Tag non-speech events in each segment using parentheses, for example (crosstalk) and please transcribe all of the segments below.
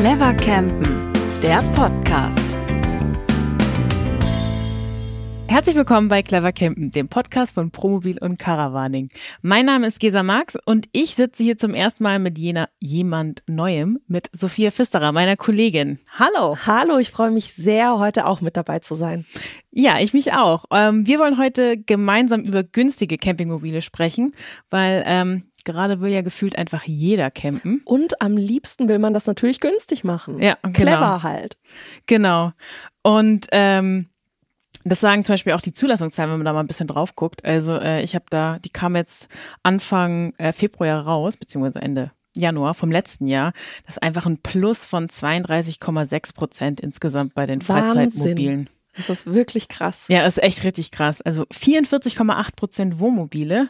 Clever Campen, der Podcast. Herzlich willkommen bei Clever Campen, dem Podcast von Promobil und Caravaning. Mein Name ist Gesa Marx und ich sitze hier zum ersten Mal mit jener, jemand Neuem, mit Sophia Pfisterer, meiner Kollegin. Hallo. Hallo, ich freue mich sehr, heute auch mit dabei zu sein. Ja, ich mich auch. Ähm, wir wollen heute gemeinsam über günstige Campingmobile sprechen, weil ähm, gerade will ja gefühlt einfach jeder campen. Und am liebsten will man das natürlich günstig machen. Ja, genau. Clever halt. Genau. Und ähm, das sagen zum Beispiel auch die Zulassungszahlen, wenn man da mal ein bisschen drauf guckt. Also äh, ich habe da, die kam jetzt Anfang äh, Februar raus, beziehungsweise Ende Januar vom letzten Jahr. Das ist einfach ein Plus von 32,6 Prozent insgesamt bei den Freizeitmobilen. Das ist wirklich krass. Ja, das ist echt richtig krass. Also 44,8 Prozent Wohnmobile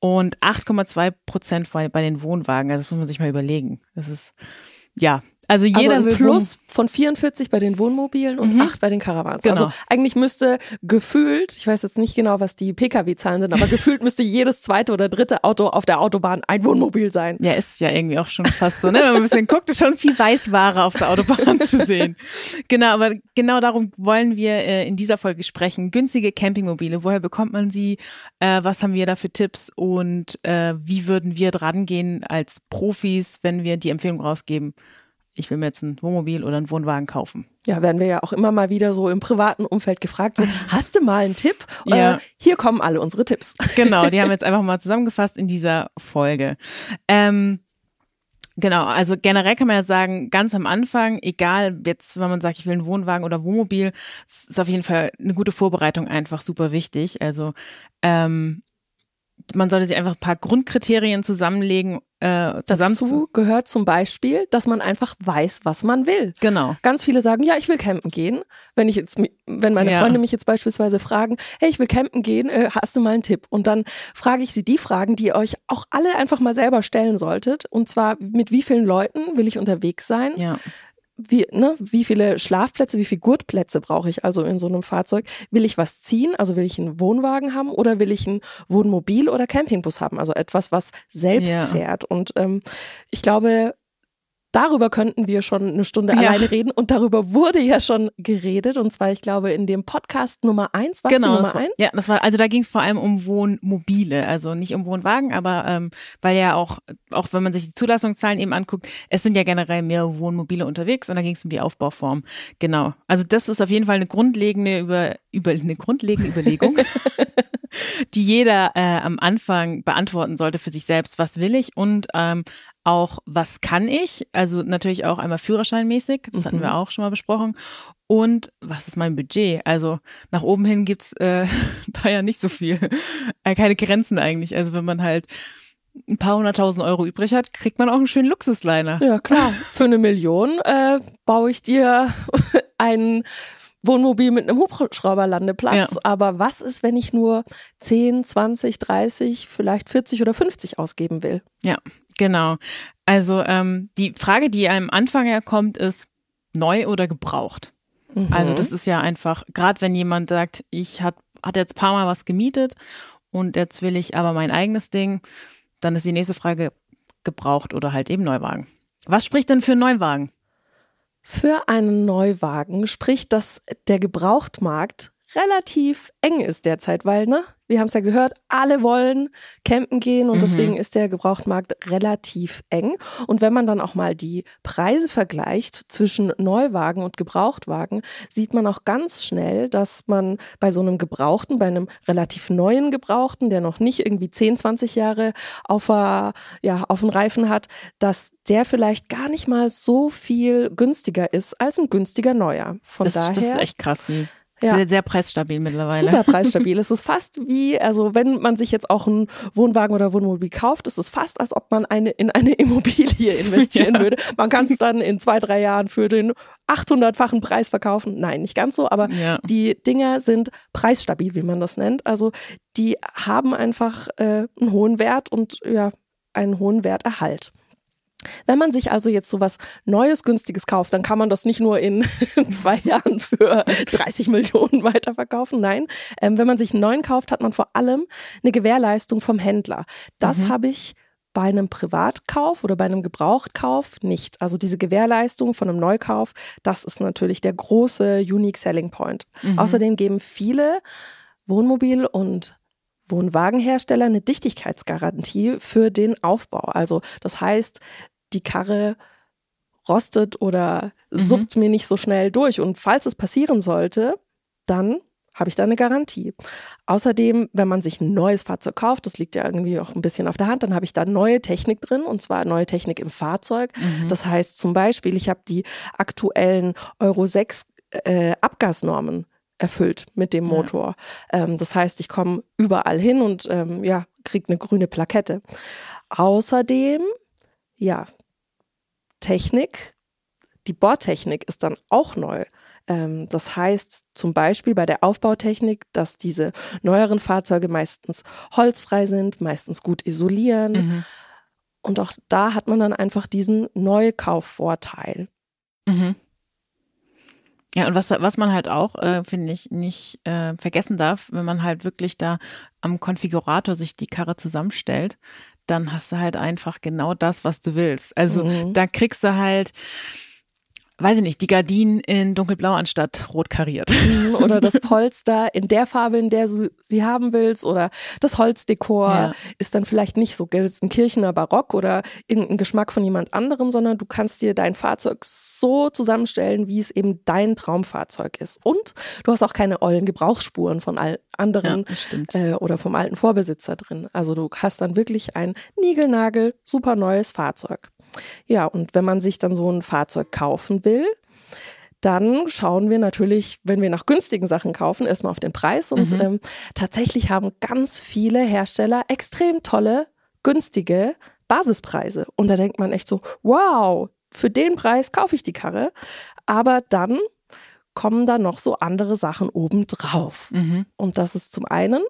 und 8,2 Prozent bei den Wohnwagen. Also das muss man sich mal überlegen. Das ist, ja, also jeder also will Plus von 44 bei den Wohnmobilen und mhm. 8 bei den Caravans. Genau. Also eigentlich müsste gefühlt, ich weiß jetzt nicht genau, was die Pkw-Zahlen sind, aber (laughs) gefühlt müsste jedes zweite oder dritte Auto auf der Autobahn ein Wohnmobil sein. Ja, ist ja irgendwie auch schon fast so, ne? Wenn man ein bisschen guckt, ist schon viel Weißware auf der Autobahn zu sehen. Genau, aber genau darum wollen wir äh, in dieser Folge sprechen. Günstige Campingmobile, woher bekommt man sie? Äh, was haben wir da für Tipps und äh, wie würden wir dran gehen als Profis, wenn wir die Empfehlung rausgeben? Ich will mir jetzt ein Wohnmobil oder einen Wohnwagen kaufen. Ja, werden wir ja auch immer mal wieder so im privaten Umfeld gefragt, so, (laughs) hast du mal einen Tipp? Ja. Äh, hier kommen alle unsere Tipps. (laughs) Genau, die haben wir jetzt (laughs) einfach mal zusammengefasst in dieser Folge. Ähm, Genau, also generell kann man ja sagen, ganz am Anfang, egal jetzt, wenn man sagt, ich will einen Wohnwagen oder Wohnmobil, ist auf jeden Fall eine gute Vorbereitung einfach super wichtig. Also ähm, man sollte sich einfach ein paar Grundkriterien zusammenlegen. Äh, zusammen Dazu gehört zum Beispiel, dass man einfach weiß, was man will. Genau. Ganz viele sagen, ja, ich will campen gehen. Wenn ich jetzt, wenn meine Ja. Freunde mich jetzt beispielsweise fragen, hey, ich will campen gehen, äh, hast du mal einen Tipp? Und dann frage ich sie die Fragen, die ihr euch auch alle einfach mal selber stellen solltet. Und zwar, mit wie vielen Leuten will ich unterwegs sein? Ja. Wie, ne, wie viele Schlafplätze, wie viele Gurtplätze brauche ich also in so einem Fahrzeug? Will ich was ziehen? Also will ich einen Wohnwagen haben oder will ich ein Wohnmobil oder Campingbus haben? Also etwas, was selbst Ja. fährt. Und ähm, ich glaube, darüber könnten wir schon eine Stunde Ja. alleine reden. Und darüber wurde ja schon geredet. Und zwar, ich glaube, in dem Podcast Nummer eins, was Genau, Nummer war, eins? ja, das war, also da ging es vor allem um Wohnmobile, also nicht um Wohnwagen, aber ähm, weil ja auch, auch wenn man sich die Zulassungszahlen eben anguckt, es sind ja generell mehr Wohnmobile unterwegs und da ging es um die Aufbauform. Genau. Also das ist auf jeden Fall eine grundlegende über, über eine grundlegende Überlegung, (laughs) die jeder äh, am Anfang beantworten sollte für sich selbst. Was will ich und ähm, auch, was kann ich? Also natürlich auch einmal führerscheinmäßig, das hatten Mhm. wir auch schon mal besprochen. Und was ist mein Budget? Also nach oben hin gibt's äh, (laughs) da ja nicht so viel, äh, keine Grenzen eigentlich. Also wenn man halt ein paar hunderttausend Euro übrig hat, kriegt man auch einen schönen Luxusliner. Ja, klar. (laughs) Für eine Million äh, baue ich dir (laughs) ein Wohnmobil mit einem Hubschrauberlandeplatz. Ja. Aber was ist, wenn ich nur 10, 20, 30, vielleicht 40 oder 50 ausgeben will? Ja, genau. Also ähm, die Frage, die einem Anfang ja kommt, ist neu oder gebraucht. Also das ist ja einfach, gerade wenn jemand sagt, ich hat, hat jetzt ein paar Mal was gemietet und jetzt will ich aber mein eigenes Ding, dann ist die nächste Frage gebraucht oder halt eben Neuwagen. Was spricht denn für Neuwagen? Für einen Neuwagen spricht, dass der Gebrauchtmarkt relativ eng ist derzeit, weil, ne, wir haben es ja gehört, alle wollen campen gehen und Mhm. deswegen ist der Gebrauchtmarkt relativ eng. Und wenn man dann auch mal die Preise vergleicht zwischen Neuwagen und Gebrauchtwagen, sieht man auch ganz schnell, dass man bei so einem Gebrauchten, bei einem relativ neuen Gebrauchten, der noch nicht irgendwie 10, 20 Jahre auf, der, ja, auf dem Reifen hat, dass der vielleicht gar nicht mal so viel günstiger ist als ein günstiger neuer. Von Das, daher das ist echt krass. Ja. sehr, sehr preisstabil mittlerweile. super preisstabil. (laughs) es ist fast wie, also wenn man sich jetzt auch einen Wohnwagen oder Wohnmobil kauft, ist es fast, als ob man eine, in eine Immobilie (laughs) investieren Ja. würde. Man kann es dann in zwei, drei Jahren für den 800-fachen Preis verkaufen. Nein, nicht ganz so, aber Ja. die Dinger sind preisstabil, wie man das nennt. Also die haben einfach äh, einen hohen Wert und ja, einen hohen Werterhalt. Wenn man sich also jetzt sowas Neues, Günstiges kauft, dann kann man das nicht nur in (laughs) zwei Jahren für 30 Millionen weiterverkaufen. Nein, ähm, wenn man sich einen neuen kauft, hat man vor allem eine Gewährleistung vom Händler. Das habe ich bei einem Privatkauf oder bei einem Gebrauchtkauf nicht. Also diese Gewährleistung von einem Neukauf, das ist natürlich der große Unique Selling Point. Mhm. Außerdem geben viele Wohnmobil- und Wohnwagenhersteller eine Dichtigkeitsgarantie für den Aufbau. Also das heißt, die Karre rostet oder mhm. suppt mir nicht so schnell durch. Und falls es passieren sollte, dann habe ich da eine Garantie. Außerdem, wenn man sich ein neues Fahrzeug kauft, das liegt ja irgendwie auch ein bisschen auf der Hand, dann habe ich da neue Technik drin und zwar neue Technik im Fahrzeug. Mhm. Das heißt zum Beispiel, ich habe die aktuellen Euro 6 äh, Abgasnormen erfüllt mit dem Motor. Ja. Ähm, das heißt, ich komme überall hin und ähm, ja, kriege eine grüne Plakette. Außerdem, ja, Technik, die Bordtechnik ist dann auch neu. Ähm, das heißt zum Beispiel bei der Aufbautechnik, dass diese neueren Fahrzeuge meistens holzfrei sind, meistens gut isolieren. Mhm. Und auch da hat man dann einfach diesen Neukaufvorteil. Mhm. Ja, und was, was man halt auch, äh, finde ich, nicht äh, vergessen darf, wenn man halt wirklich da am Konfigurator sich die Karre zusammenstellt, dann hast du halt einfach genau das, was du willst. Also mhm. da kriegst du halt weiß ich nicht, die Gardinen in dunkelblau anstatt rot kariert. Mhm, oder das (laughs) Polster in der Farbe, in der du sie haben willst. Oder das Holzdekor ja. ist dann vielleicht nicht so Gelsenkirchener Barock oder irgendein Geschmack von jemand anderem, sondern du kannst dir dein Fahrzeug so zusammenstellen, wie es eben dein Traumfahrzeug ist. Und du hast auch keine ollen Gebrauchsspuren von all anderen ja, äh, oder vom alten Vorbesitzer drin. Also du hast dann wirklich ein Nigelnagel, super neues Fahrzeug. Ja, und wenn man sich dann so ein Fahrzeug kaufen will, dann schauen wir natürlich, wenn wir nach günstigen Sachen kaufen, erstmal auf den Preis. Und mhm. ähm, tatsächlich haben ganz viele Hersteller extrem tolle, günstige Basispreise. Und da denkt man echt so, wow, für den Preis kaufe ich die Karre. Aber dann kommen da noch so andere Sachen obendrauf. Mhm. Und das ist zum einen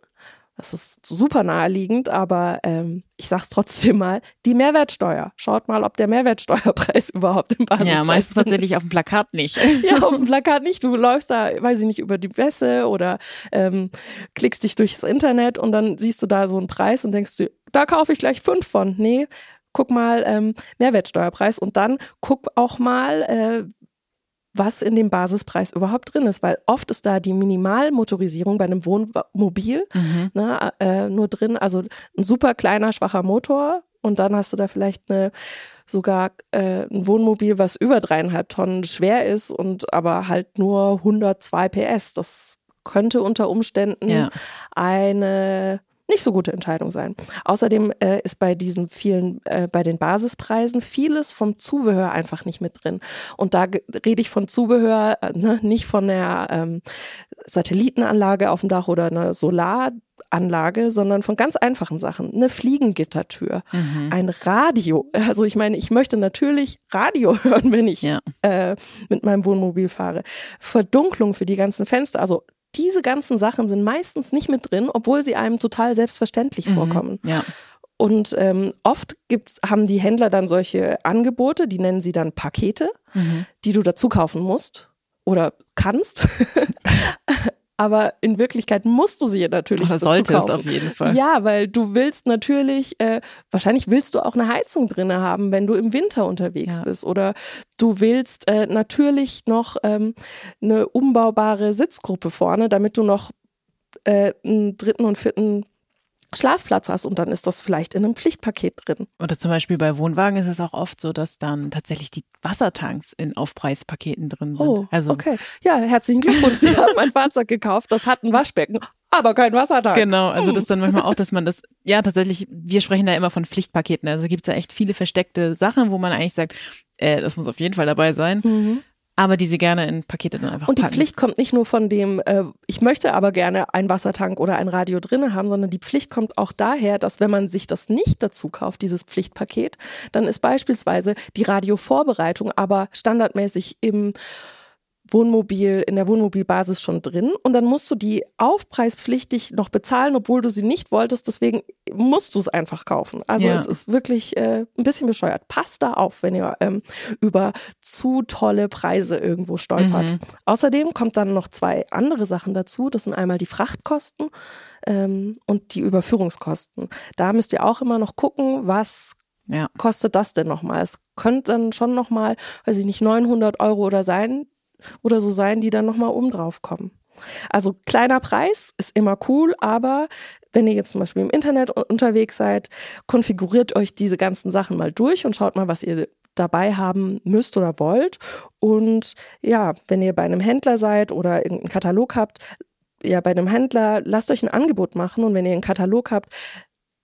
das ist super naheliegend, aber ähm, ich sag's trotzdem mal, die Mehrwertsteuer. Schaut mal, ob der Mehrwertsteuerpreis (laughs) überhaupt im Basispreis Ja, meistens tatsächlich auf dem Plakat nicht. (laughs) ja, auf dem Plakat nicht. Du läufst da, weiß ich nicht, über die Pässe oder ähm, klickst dich durchs Internet und dann siehst du da so einen Preis und denkst du, da kaufe ich gleich fünf von. Nee, guck mal ähm, Mehrwertsteuerpreis und dann guck auch mal, äh, was in dem Basispreis überhaupt drin ist, weil oft ist da die Minimalmotorisierung bei einem Wohnmobil mhm. ne, äh, nur drin, also ein super kleiner, schwacher Motor und dann hast du da vielleicht eine sogar äh, ein Wohnmobil, was über dreieinhalb Tonnen schwer ist und aber halt nur 102 PS. Das könnte unter Umständen ja. eine nicht so gute Entscheidung sein. Außerdem äh, ist bei diesen vielen, äh, bei den Basispreisen vieles vom Zubehör einfach nicht mit drin. Und da rede ich von Zubehör, äh, ne, nicht von der ähm, Satellitenanlage auf dem Dach oder einer Solaranlage, sondern von ganz einfachen Sachen. Eine Fliegengittertür, mhm. ein Radio. Also ich meine, ich möchte natürlich Radio (laughs) hören, wenn ich ja. äh, mit meinem Wohnmobil fahre. Verdunklung für die ganzen Fenster. Also diese ganzen Sachen sind meistens nicht mit drin, obwohl sie einem total selbstverständlich mhm, vorkommen. Ja. Und ähm, oft gibt's, haben die Händler dann solche Angebote, die nennen sie dann Pakete, mhm. die du dazu kaufen musst oder kannst. (laughs) aber in Wirklichkeit musst du sie natürlich Oder solltest kaufen. auf jeden Fall. Ja, weil du willst natürlich, äh, wahrscheinlich willst du auch eine Heizung drinne haben, wenn du im Winter unterwegs ja. bist. Oder du willst äh, natürlich noch ähm, eine umbaubare Sitzgruppe vorne, damit du noch äh, einen dritten und vierten Schlafplatz hast und dann ist das vielleicht in einem Pflichtpaket drin. Oder zum Beispiel bei Wohnwagen ist es auch oft so, dass dann tatsächlich die Wassertanks in Aufpreispaketen drin sind. Oh, also okay. Ja, herzlichen Glückwunsch. Sie haben ein Fahrzeug gekauft, das hat ein Waschbecken, aber kein Wassertank. Genau, also das ist dann manchmal auch, dass man das, ja tatsächlich, wir sprechen da immer von Pflichtpaketen. Also gibt es da echt viele versteckte Sachen, wo man eigentlich sagt, äh, das muss auf jeden Fall dabei sein. Mhm aber die sie gerne in Pakete dann einfach Und die packen. Pflicht kommt nicht nur von dem, äh, ich möchte aber gerne einen Wassertank oder ein Radio drinne haben, sondern die Pflicht kommt auch daher, dass wenn man sich das nicht dazu kauft, dieses Pflichtpaket, dann ist beispielsweise die Radiovorbereitung aber standardmäßig im Wohnmobil, in der Wohnmobilbasis schon drin und dann musst du die aufpreispflichtig noch bezahlen, obwohl du sie nicht wolltest. Deswegen musst du es einfach kaufen. Also ja. es ist wirklich äh, ein bisschen bescheuert. Passt da auf, wenn ihr ähm, über zu tolle Preise irgendwo stolpert. Mhm. Außerdem kommt dann noch zwei andere Sachen dazu. Das sind einmal die Frachtkosten. ähm, und die Überführungskosten. Da müsst ihr auch immer noch gucken, was Ja. kostet das denn nochmal? Es könnte dann schon nochmal, weiß ich nicht, 900 Euro oder sein oder so sein, die dann nochmal oben drauf kommen. Also kleiner Preis ist immer cool, aber wenn ihr jetzt zum Beispiel im Internet unterwegs seid, konfiguriert euch diese ganzen Sachen mal durch und schaut mal, was ihr dabei haben müsst oder wollt. Und ja, wenn ihr bei einem Händler seid oder irgendeinen Katalog habt, ja, bei einem Händler, lasst euch ein Angebot machen und wenn ihr einen Katalog habt,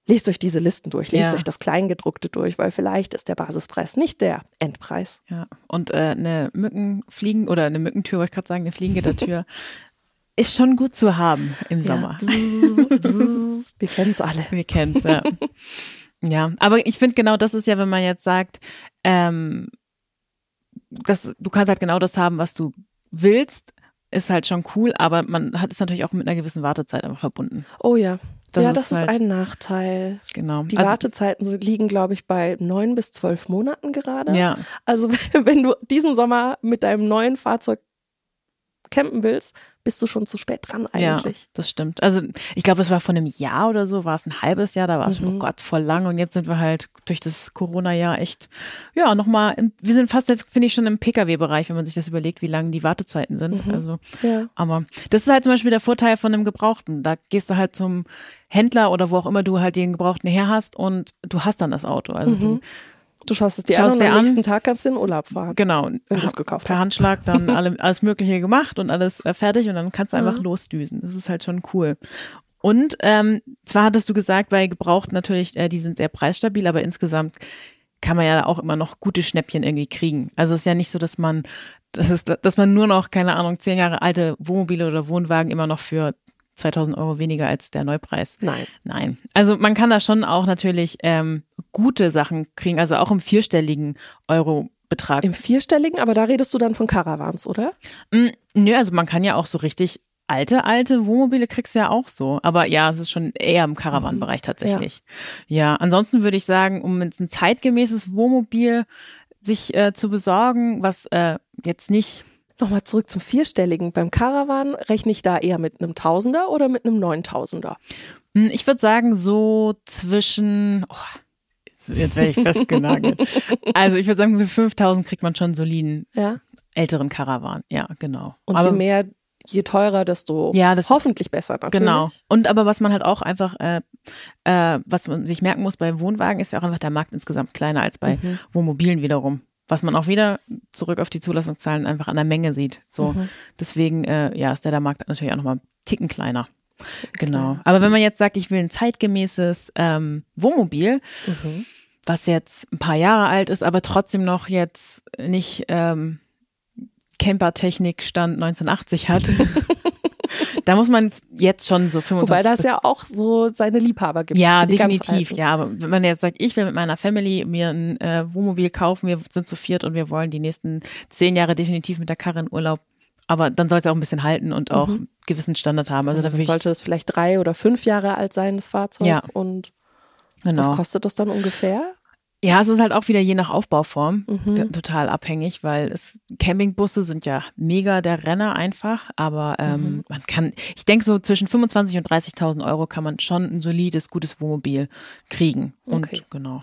lest euch diese Listen durch, lest Ja. euch das Kleingedruckte durch, weil vielleicht ist der Basispreis nicht der Endpreis. Ja, und äh, eine Mückenfliegen oder eine Mückentür, wollte ich gerade sagen, eine Fliegengittertür (laughs) ist schon gut zu haben im Sommer. Ja. Wir kennen es alle. Wir kennen's, ja. ja, aber ich finde genau, das ist ja, wenn man jetzt sagt, ähm, das, du kannst halt genau das haben, was du willst, ist halt schon cool, aber man hat es natürlich auch mit einer gewissen Wartezeit einfach verbunden. Oh ja. Das ja, ist das ist halt- ein Nachteil. Genau. Die Also- Wartezeiten liegen, glaube ich, bei neun bis zwölf Monaten gerade. Ja, Also (laughs) wenn du diesen Sommer mit deinem neuen Fahrzeug campen willst, bist du schon zu spät dran ja, eigentlich. das stimmt. Also ich glaube, es war vor einem Jahr oder so, war es ein halbes Jahr, da war es schon, Mhm. oh Gott, voll lang und jetzt sind wir halt durch das Corona-Jahr echt, ja, nochmal, wir sind fast jetzt, finde ich, schon im Pkw-Bereich, wenn man sich das überlegt, wie lang die Wartezeiten sind. Mhm. Also Ja. Aber das ist halt zum Beispiel der Vorteil von einem Gebrauchten. Da gehst du halt zum Händler oder wo auch immer du halt den Gebrauchten her hast und du hast dann das Auto. Also Mhm. du, Du schaust es dir Schaust an und dir am an. nächsten Tag kannst du in den Urlaub fahren. genau, Wenn du es gekauft per hast. Handschlag dann (laughs) alle, alles Mögliche gemacht und alles äh, fertig und dann kannst du einfach Mhm. losdüsen. Das ist halt schon cool. Und ähm, zwar hattest du gesagt, bei Gebraucht natürlich, äh, die sind sehr preisstabil, aber insgesamt kann man ja auch immer noch gute Schnäppchen irgendwie kriegen. Also es ist ja nicht so, dass man, das ist, dass man nur noch, keine Ahnung, zehn Jahre alte Wohnmobile oder Wohnwagen immer noch für 2000 Euro weniger als der Neupreis. Nein. Nein. Also man kann da schon auch natürlich ähm, gute Sachen kriegen, also auch im vierstelligen Euro-Betrag. Im vierstelligen, aber da redest du dann von Caravans, oder? Mm, Nö, also man kann ja auch so richtig alte, alte Wohnmobile kriegst du ja auch so. Aber ja, es ist schon eher im Caravan-Bereich tatsächlich. Ja. ansonsten würde ich sagen, um jetzt ein zeitgemäßes Wohnmobil sich äh, zu besorgen, was äh, jetzt nicht Nochmal zurück zum vierstelligen. Beim Caravan rechne ich da eher mit einem Tausender oder mit einem Neuntausender? Hm, Ich würde sagen, so zwischen, oh, jetzt, jetzt wäre ich festgenagelt. (laughs) also ich würde sagen, für 5000 kriegt man schon einen soliden Ja. älteren Caravan. Ja, genau. Und Aber- je mehr, je teurer, desto Ja, das- hoffentlich besser natürlich. Genau. Und aber was man halt auch einfach, äh, äh, was man sich merken muss bei Wohnwagen, ist ja auch einfach der Markt insgesamt kleiner als bei Mhm. Wohnmobilen wiederum. Was man auch wieder zurück auf die Zulassungszahlen einfach an der Menge sieht. So, Mhm. deswegen, äh, ja, ist der, der Markt natürlich auch nochmal einen Ticken kleiner. Genau. Aber wenn man jetzt sagt, ich will ein zeitgemäßes ähm, Wohnmobil, Mhm. was jetzt ein paar Jahre alt ist, aber trotzdem noch jetzt nicht ähm, Campertechnik Stand 1980 hat, (laughs) da muss man jetzt schon so 25 Wobei das ja auch so seine Liebhaber gibt. ja, definitiv. Ja, aber wenn man jetzt sagt, ich will mit meiner Family mir ein äh, Wohnmobil kaufen, wir sind zu viert und wir wollen die nächsten zehn Jahre definitiv mit der Karre in Urlaub. Aber dann soll es ja auch ein bisschen halten und auch einen gewissen Standard haben. Also, Also da dann sollte es vielleicht drei oder fünf Jahre alt sein, das Fahrzeug. Ja. Und genau. was kostet das dann ungefähr? Ja, es ist halt auch wieder je nach Aufbauform Mhm. total abhängig, weil es Campingbusse sind ja mega der Renner einfach, aber ähm, Mhm. man kann, ich denke so zwischen 25 und 30.000 Euro kann man schon ein solides, gutes Wohnmobil kriegen. Und Okay. genau.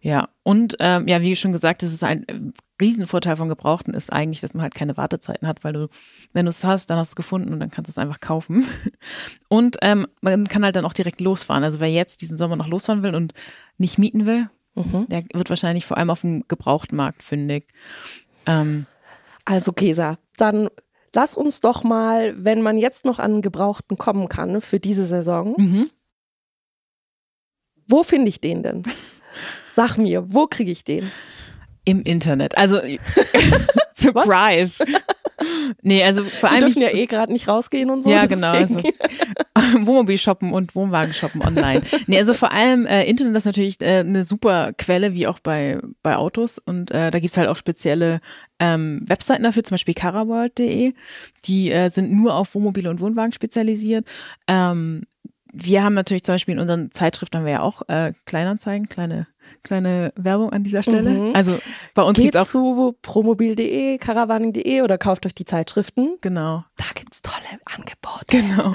Ja, und ähm, ja, wie schon gesagt, das ist ein äh, Riesenvorteil von Gebrauchten ist eigentlich, dass man halt keine Wartezeiten hat, weil du, wenn du es hast, dann hast du es gefunden und dann kannst du es einfach kaufen. (laughs) Und ähm, man kann halt dann auch direkt losfahren. Also wer jetzt diesen Sommer noch losfahren will und nicht mieten will, Mhm. der wird wahrscheinlich vor allem auf dem Gebrauchtmarkt fündig. Ähm, Also Gesa, dann lass uns doch mal, wenn man jetzt noch an Gebrauchten kommen kann für diese Saison, mhm. wo finde ich den denn? Sag mir, wo kriege ich den? Im Internet. Also (laughs) (laughs) Surprise. Nee, also vor Wir allem dürfen ja eh gerade nicht rausgehen und so. Ja, genau. deswegen- Also, (laughs) Wohnmobil shoppen und Wohnwagen shoppen online. Nee, also vor allem äh, Internet ist natürlich äh, eine super Quelle, wie auch bei, bei Autos. Und äh, da gibt's halt auch spezielle ähm, Webseiten dafür, zum Beispiel caraworld.de. Die äh, sind nur auf Wohnmobile und Wohnwagen spezialisiert. Ähm, wir haben natürlich zum Beispiel in unseren Zeitschriften haben wir ja auch äh, Kleinanzeigen, kleine kleine Werbung an dieser Stelle. Mhm. Also bei uns geht es auch zu promobil.de, caravaning.de oder kauft euch die Zeitschriften. Genau. Da gibt's tolle Angebote. Genau.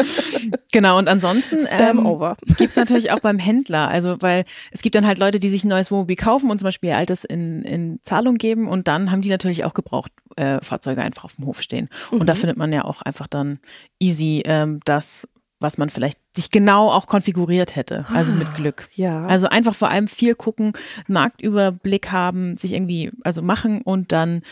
(laughs) genau und ansonsten Spam ähm, over. (laughs) gibt's natürlich auch beim Händler, also weil es gibt dann halt Leute, die sich ein neues Wohnmobil kaufen und zum Beispiel ihr altes in, in Zahlung geben und dann haben die natürlich auch gebraucht äh, Fahrzeuge einfach auf dem Hof stehen. Und mhm. da findet man ja auch einfach dann easy ähm, das was man vielleicht sich genau auch konfiguriert hätte, also mit Glück. Ja. Also einfach vor allem viel gucken, Marktüberblick haben, sich irgendwie, also machen und dann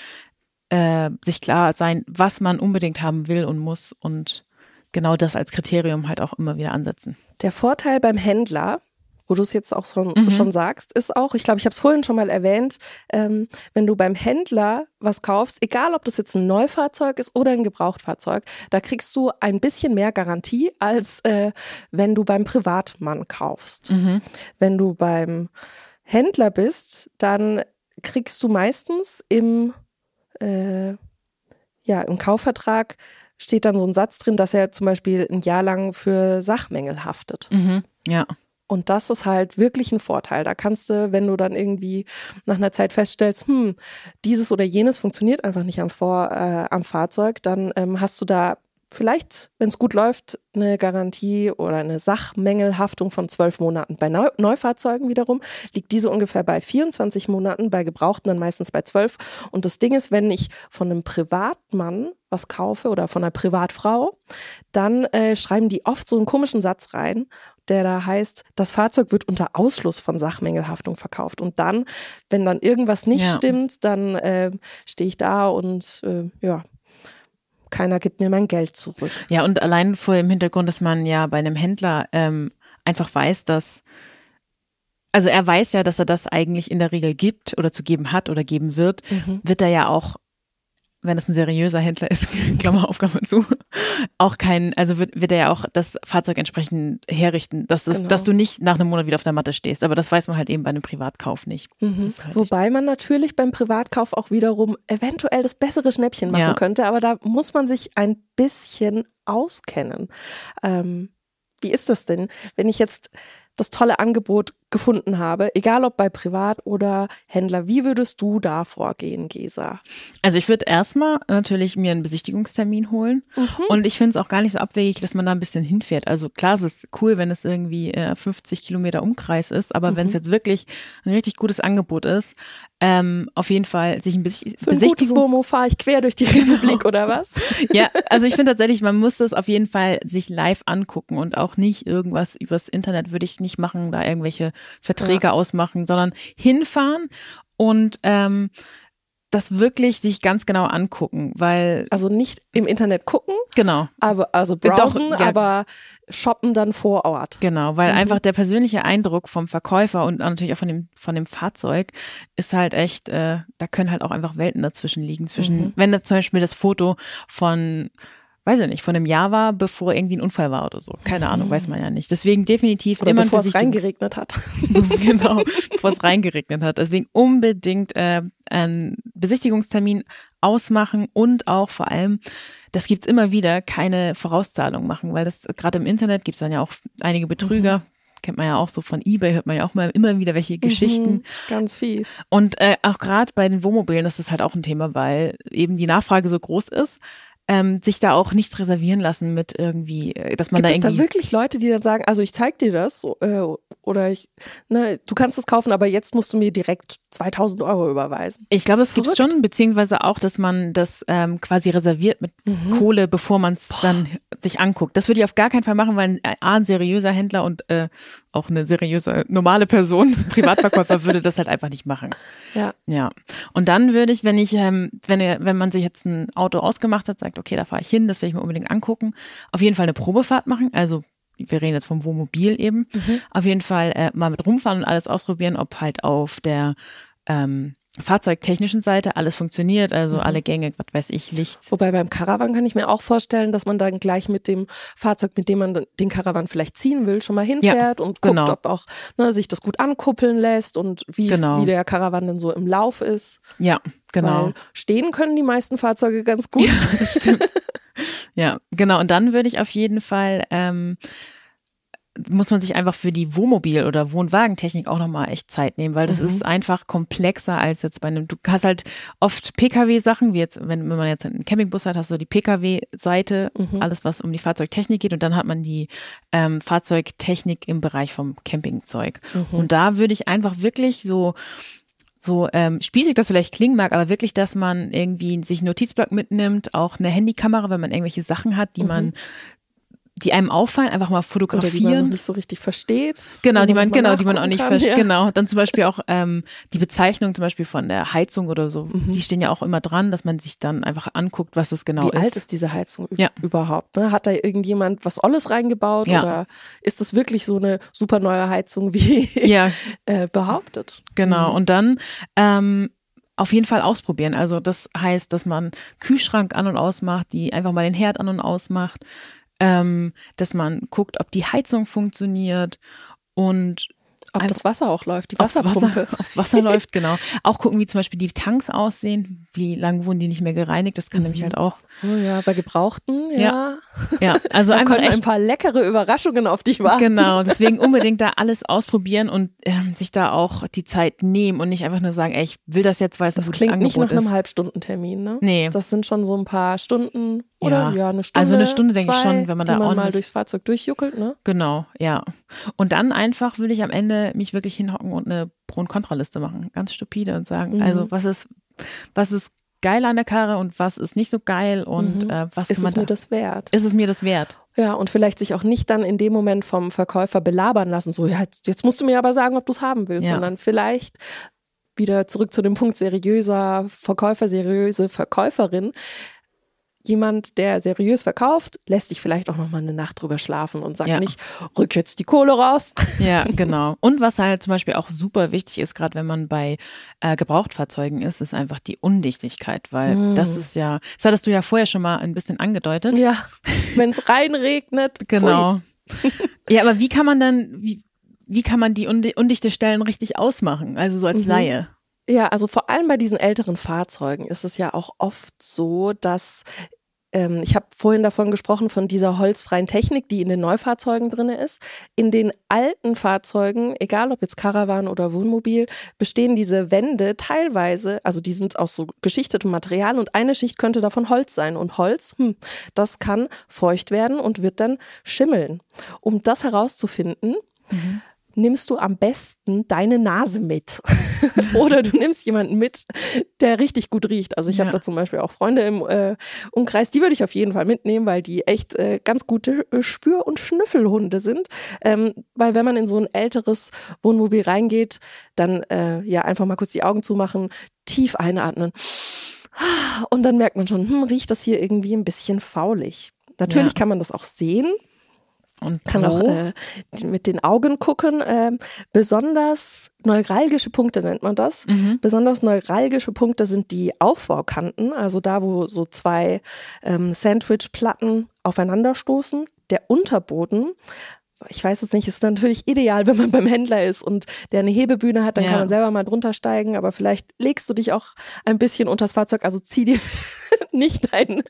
äh, sich klar sein, was man unbedingt haben will und muss und genau das als Kriterium halt auch immer wieder ansetzen. Der Vorteil beim Händler wo du es jetzt auch schon, mhm. schon sagst, ist auch, ich glaube, ich habe es vorhin schon mal erwähnt, ähm, wenn du beim Händler was kaufst, egal ob das jetzt ein Neufahrzeug ist oder ein Gebrauchtfahrzeug, da kriegst du ein bisschen mehr Garantie, als äh, wenn du beim Privatmann kaufst. Mhm. Wenn du beim Händler bist, dann kriegst du meistens im, äh, ja, im Kaufvertrag steht dann so ein Satz drin, dass er zum Beispiel ein Jahr lang für Sachmängel haftet. Mhm. Ja. Und das ist halt wirklich ein Vorteil. Da kannst du, wenn du dann irgendwie nach einer Zeit feststellst, hm, dieses oder jenes funktioniert einfach nicht am, Vor, äh, am Fahrzeug, dann ähm, hast du da vielleicht, wenn es gut läuft, eine Garantie oder eine Sachmängelhaftung von zwölf Monaten. Bei Neu Neufahrzeugen wiederum liegt diese ungefähr bei 24 Monaten, bei Gebrauchten dann meistens bei zwölf. Und das Ding ist, wenn ich von einem Privatmann was kaufe oder von einer Privatfrau, dann äh, schreiben die oft so einen komischen Satz rein der da heißt, das Fahrzeug wird unter Ausschluss von Sachmängelhaftung verkauft. Und dann, wenn dann irgendwas nicht ja. stimmt, dann äh, stehe ich da und äh, ja, keiner gibt mir mein Geld zurück. Ja, und allein vor dem Hintergrund, dass man ja bei einem Händler ähm, einfach weiß, dass also er weiß ja, dass er das eigentlich in der Regel gibt oder zu geben hat oder geben wird, mhm. wird er ja auch wenn es ein seriöser Händler ist, (laughs) Klammer auf, Klammer zu, auch kein, also wird, wird er ja auch das Fahrzeug entsprechend herrichten, dass, es, genau. dass du nicht nach einem Monat wieder auf der Matte stehst. Aber das weiß man halt eben bei einem Privatkauf nicht. Mhm. Halt Wobei nicht. man natürlich beim Privatkauf auch wiederum eventuell das bessere Schnäppchen machen ja. könnte, aber da muss man sich ein bisschen auskennen. Ähm, wie ist das denn, wenn ich jetzt das tolle Angebot gefunden habe, egal ob bei Privat oder Händler. Wie würdest du da vorgehen, Gesa? Also ich würde erstmal natürlich mir einen Besichtigungstermin holen mhm. und ich finde es auch gar nicht so abwegig, dass man da ein bisschen hinfährt. Also klar, es ist cool, wenn es irgendwie äh, 50 Kilometer Umkreis ist, aber mhm. wenn es jetzt wirklich ein richtig gutes Angebot ist, ähm, auf jeden Fall sich ein bisschen Für ein Besichtigung. fahre ich quer durch die Republik oder was? (laughs) ja, also ich finde tatsächlich, man muss das auf jeden Fall sich live angucken und auch nicht irgendwas übers Internet würde ich nicht machen, da irgendwelche Verträge ja. ausmachen, sondern hinfahren und ähm, das wirklich sich ganz genau angucken, weil also nicht im Internet gucken, genau, aber also browsen, Doch, ja. aber shoppen dann vor Ort. Genau, weil mhm. einfach der persönliche Eindruck vom Verkäufer und natürlich auch von dem von dem Fahrzeug ist halt echt, äh, da können halt auch einfach Welten dazwischen liegen zwischen, mhm. wenn zum Beispiel das Foto von weiß ich nicht, von einem Jahr war, bevor irgendwie ein Unfall war oder so. Keine Ahnung, weiß man ja nicht. Deswegen definitiv oder immer bevor es reingeregnet hat. (laughs) genau, bevor es reingeregnet hat. Deswegen unbedingt äh, einen Besichtigungstermin ausmachen und auch vor allem, das gibt's immer wieder, keine Vorauszahlung machen, weil das gerade im Internet gibt's dann ja auch einige Betrüger. Mhm kennt man ja auch so von eBay, hört man ja auch mal immer wieder welche Geschichten. Mhm, ganz fies. Und äh, auch gerade bei den Wohnmobilen ist das halt auch ein Thema, weil eben die Nachfrage so groß ist ähm, sich da auch nichts reservieren lassen mit irgendwie, äh, dass man Gibt da irgendwie. Gibt es da wirklich Leute, die dann sagen, also ich zeig dir das äh, oder ich, ne, du kannst es kaufen, aber jetzt musst du mir direkt 2000 Euro überweisen. Ich glaube, es gibt schon, beziehungsweise auch, dass man das ähm, quasi reserviert mit mhm. Kohle, bevor man es dann sich anguckt. Das würde ich auf gar keinen Fall machen, weil ein, A, ein seriöser Händler und äh, auch eine seriöse, normale Person, (laughs) Privatverkäufer, würde das halt einfach nicht machen. Ja. Ja. Und dann würde ich, wenn ich, ähm, wenn, wenn man sich jetzt ein Auto ausgemacht hat, sagt, okay, da fahre ich hin, das will ich mir unbedingt angucken, auf jeden Fall eine Probefahrt machen, also wir reden jetzt vom Wohnmobil eben, mhm. auf jeden Fall äh, mal mit rumfahren und alles ausprobieren, ob halt auf der ähm, fahrzeugtechnischen Seite alles funktioniert, also mhm. alle Gänge, was weiß ich, Licht. Wobei beim Caravan kann ich mir auch vorstellen, dass man dann gleich mit dem Fahrzeug, mit dem man den Caravan vielleicht ziehen will, schon mal hinfährt ja, und guckt, genau. ob auch ne, sich das gut ankuppeln lässt und wie, genau. wie der Caravan dann so im Lauf ist. Ja, genau. Weil stehen können die meisten Fahrzeuge ganz gut. Ja, das stimmt. (laughs) ja, genau. Und dann würde ich auf jeden Fall ähm, muss man sich einfach für die Wohnmobil- oder Wohnwagentechnik auch nochmal echt Zeit nehmen, weil das Mhm. ist einfach komplexer als jetzt bei einem, du hast halt oft Pkw-Sachen, wie jetzt, wenn, wenn man jetzt einen Campingbus hat, hast du die Pkw-Seite, Mhm. alles was um die Fahrzeugtechnik geht und dann hat man die ähm, Fahrzeugtechnik im Bereich vom Campingzeug. Mhm. Und da würde ich einfach wirklich so so ähm, spießig das vielleicht klingen mag, aber wirklich, dass man irgendwie sich einen Notizblock mitnimmt, auch eine Handykamera, wenn man irgendwelche Sachen hat, die man, die einem auffallen, einfach mal Mhm. Oder die man fotografieren. nicht so richtig versteht. Genau, die man, mal genau, die man auch nicht versteht. Ja. Genau. Dann zum Beispiel (laughs) auch ähm, die Bezeichnung zum Beispiel von der Heizung oder so. Mhm. Die stehen ja auch immer dran, dass man sich dann einfach anguckt, was es genau Wie ist. alt ist diese Heizung Ja. überhaupt? Ne? Hat da irgendjemand was Olles reingebaut Ja. oder ist das wirklich so eine super neue Heizung (laughs) wie Ja, äh, behauptet? Genau. Und dann ähm, auf jeden Fall ausprobieren. Also das heißt, dass man Kühlschrank an und ausmacht, die einfach mal den Herd an und ausmacht, ähm, dass man guckt, ob die Heizung funktioniert und Ob das Wasser auch läuft, die Wasserpumpe. (laughs) Wasser, aufs Wasser läuft, genau. Auch gucken, wie zum Beispiel die Tanks aussehen, wie lange wurden die nicht mehr gereinigt. Das kann nämlich halt auch. Oh ja, bei Gebrauchten, ja. Ja, Ja, also Da einfach können ein echt paar leckere Überraschungen auf dich warten. Genau, deswegen (laughs) unbedingt da alles ausprobieren und ähm, sich da auch die Zeit nehmen und nicht einfach nur sagen, ey, ich will das jetzt, weil es ein Das gutes klingt nicht nach einem. Halbstundentermin, ne? Nee. Das sind schon so ein paar Stunden oder Ja. ja, eine Stunde. Also eine Stunde denke ich schon, wenn man da man mal ordentlich- durchs Fahrzeug durchjuckelt, ne? Genau, ja. Und dann einfach will ich am Ende mich wirklich hinhocken und eine Pro- und Kontraliste machen. Ganz stupide und sagen, Mhm. also was ist, was ist geil an der Karre und was ist nicht so geil und Mhm. äh, was Ist es mir da, das wert? ist es mir das wert? Ja, und vielleicht sich auch nicht dann in dem Moment vom Verkäufer belabern lassen, so, ja, jetzt jetzt musst du mir aber sagen, ob du es haben willst, Ja. sondern vielleicht wieder zurück zu dem Punkt seriöser Verkäufer, seriöse Verkäuferin. Jemand, der seriös verkauft, lässt dich vielleicht auch noch mal eine Nacht drüber schlafen und sagt Ja. nicht, rück jetzt die Kohle raus. (laughs) Ja, genau. Und was halt zum Beispiel auch super wichtig ist, gerade wenn man bei äh, Gebrauchtfahrzeugen ist, ist einfach die Undichtigkeit, weil Mm. das ist ja, das hattest du ja vorher schon mal ein bisschen angedeutet. Ja, (laughs) wenn es reinregnet. Genau. (laughs) Ja, aber wie kann man dann, wie, wie kann man die undi undichte Stellen richtig ausmachen? Also so als Mhm. Laie. Ja, also vor allem bei diesen älteren Fahrzeugen ist es ja auch oft so, dass ähm, ich habe vorhin davon gesprochen, von dieser holzfreien Technik, die in den Neufahrzeugen drin ist. In den alten Fahrzeugen, egal ob jetzt Caravan oder Wohnmobil, bestehen diese Wände teilweise, also die sind aus so geschichtetem Material und eine Schicht könnte davon Holz sein. Und Holz, hm, das kann feucht werden und wird dann schimmeln. Um das herauszufinden, nimmst du am besten deine Nase mit. (laughs) (laughs) Oder du nimmst jemanden mit, der richtig gut riecht. Also ich habe Ja. da zum Beispiel auch Freunde im äh, Umkreis, die würde ich auf jeden Fall mitnehmen, weil die echt äh, ganz gute äh, Spür- und Schnüffelhunde sind. Ähm, weil wenn man in so ein älteres Wohnmobil reingeht, dann äh, ja einfach mal kurz die Augen zumachen, tief einatmen. Und dann merkt man schon, hm, riecht das hier irgendwie ein bisschen faulig. Natürlich Ja. kann man das auch sehen, Und kann auch äh, mit den Augen gucken. Ähm, besonders neuralgische Punkte nennt man das. Mhm. Besonders neuralgische Punkte sind die Aufbaukanten, also da, wo so zwei ähm, Sandwichplatten aufeinanderstoßen. Der Unterboden, ich weiß jetzt nicht, ist natürlich ideal, wenn man beim Händler ist und der eine Hebebühne hat, dann Ja. kann man selber mal drunter steigen, aber vielleicht legst du dich auch ein bisschen unters Fahrzeug, also zieh dir (laughs) nicht dein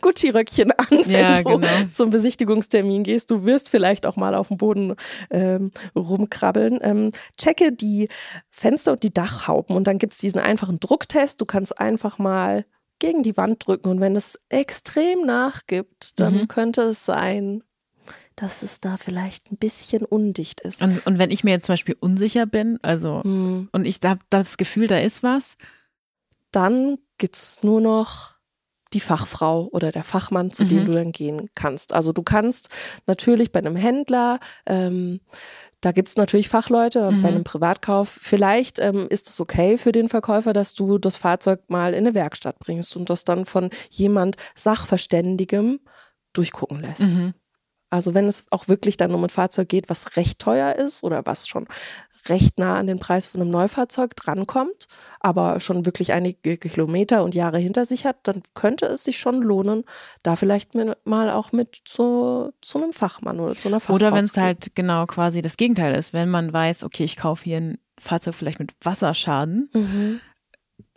Gucci-Röckchen an, wenn Ja, du genau. zum Besichtigungstermin gehst. Du wirst vielleicht auch mal auf dem Boden ähm, rumkrabbeln. Ähm, checke die Fenster und die Dachhauben und dann gibt's diesen einfachen Drucktest. Du kannst einfach mal gegen die Wand drücken und wenn es extrem nachgibt, dann Mhm. könnte es sein, dass es da vielleicht ein bisschen undicht ist. Und, und wenn ich mir jetzt zum Beispiel unsicher bin, also Hm, und ich habe das Gefühl, da ist was, Dann gibt's nur noch die Fachfrau oder der Fachmann, zu dem Mhm. du dann gehen kannst. Also du kannst natürlich bei einem Händler, ähm, da gibt's natürlich Fachleute und bei Mhm. einem Privatkauf, vielleicht ähm, ist es okay für den Verkäufer, dass du das Fahrzeug mal in eine Werkstatt bringst und das dann von jemand Sachverständigem durchgucken lässt. Mhm. Also wenn es auch wirklich dann um ein Fahrzeug geht, was recht teuer ist oder was schon recht nah an den Preis von einem Neufahrzeug drankommt, aber schon wirklich einige Kilometer und Jahre hinter sich hat, dann könnte es sich schon lohnen, da vielleicht mal auch mit zu, zu einem Fachmann oder zu einer Fachfrau Oder wenn es halt genau quasi das Gegenteil ist, wenn man weiß, okay, ich kaufe hier ein Fahrzeug vielleicht mit Wasserschaden Mhm.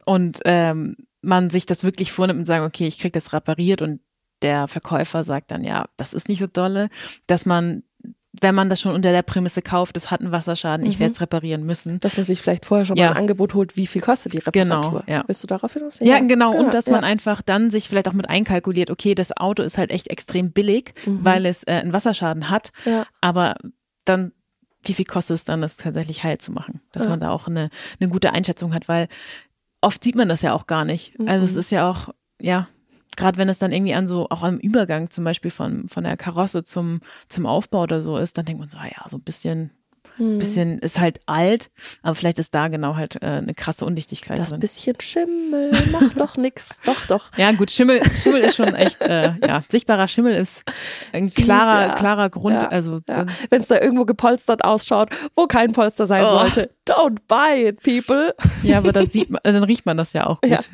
und ähm, man sich das wirklich vornimmt und sagt, okay, ich krieg das repariert und der Verkäufer sagt dann, ja, das ist nicht so dolle, dass man wenn man das schon unter der Prämisse kauft, es hat einen Wasserschaden, ich werde es reparieren müssen. Dass man sich vielleicht vorher schon Ja. mal ein Angebot holt, wie viel kostet die Reparatur. Genau, ja. Willst du darauf hinaus? Ja, genau. Und dass man ja. einfach dann sich vielleicht auch mit einkalkuliert, okay, das Auto ist halt echt extrem billig, weil es äh, einen Wasserschaden hat. Mhm. Ja. Aber dann, wie viel kostet es dann, das tatsächlich heil zu machen? Dass Ja. man da auch eine, eine gute Einschätzung hat, weil oft sieht man das ja auch gar nicht. Also es Mhm. ist ja auch, ja, gerade wenn es dann irgendwie an so, auch am Übergang zum Beispiel von, von der Karosse zum, zum Aufbau oder so ist, dann denkt man so, ah ja, so ein bisschen, Mhm. bisschen ist halt alt, aber vielleicht ist da genau halt äh, eine krasse Undichtigkeit Das drin. bisschen Schimmel macht doch (laughs) nix. Doch, doch. Ja, gut, Schimmel, Schimmel ist schon echt, äh, ja, sichtbarer Schimmel ist ein Fies, klarer, ja. klarer Grund. Ja, also, Ja. Wenn es da irgendwo gepolstert ausschaut, wo kein Polster sein Oh. sollte, don't buy it, people. ja, aber dann sieht man, dann riecht man das ja auch (laughs) gut.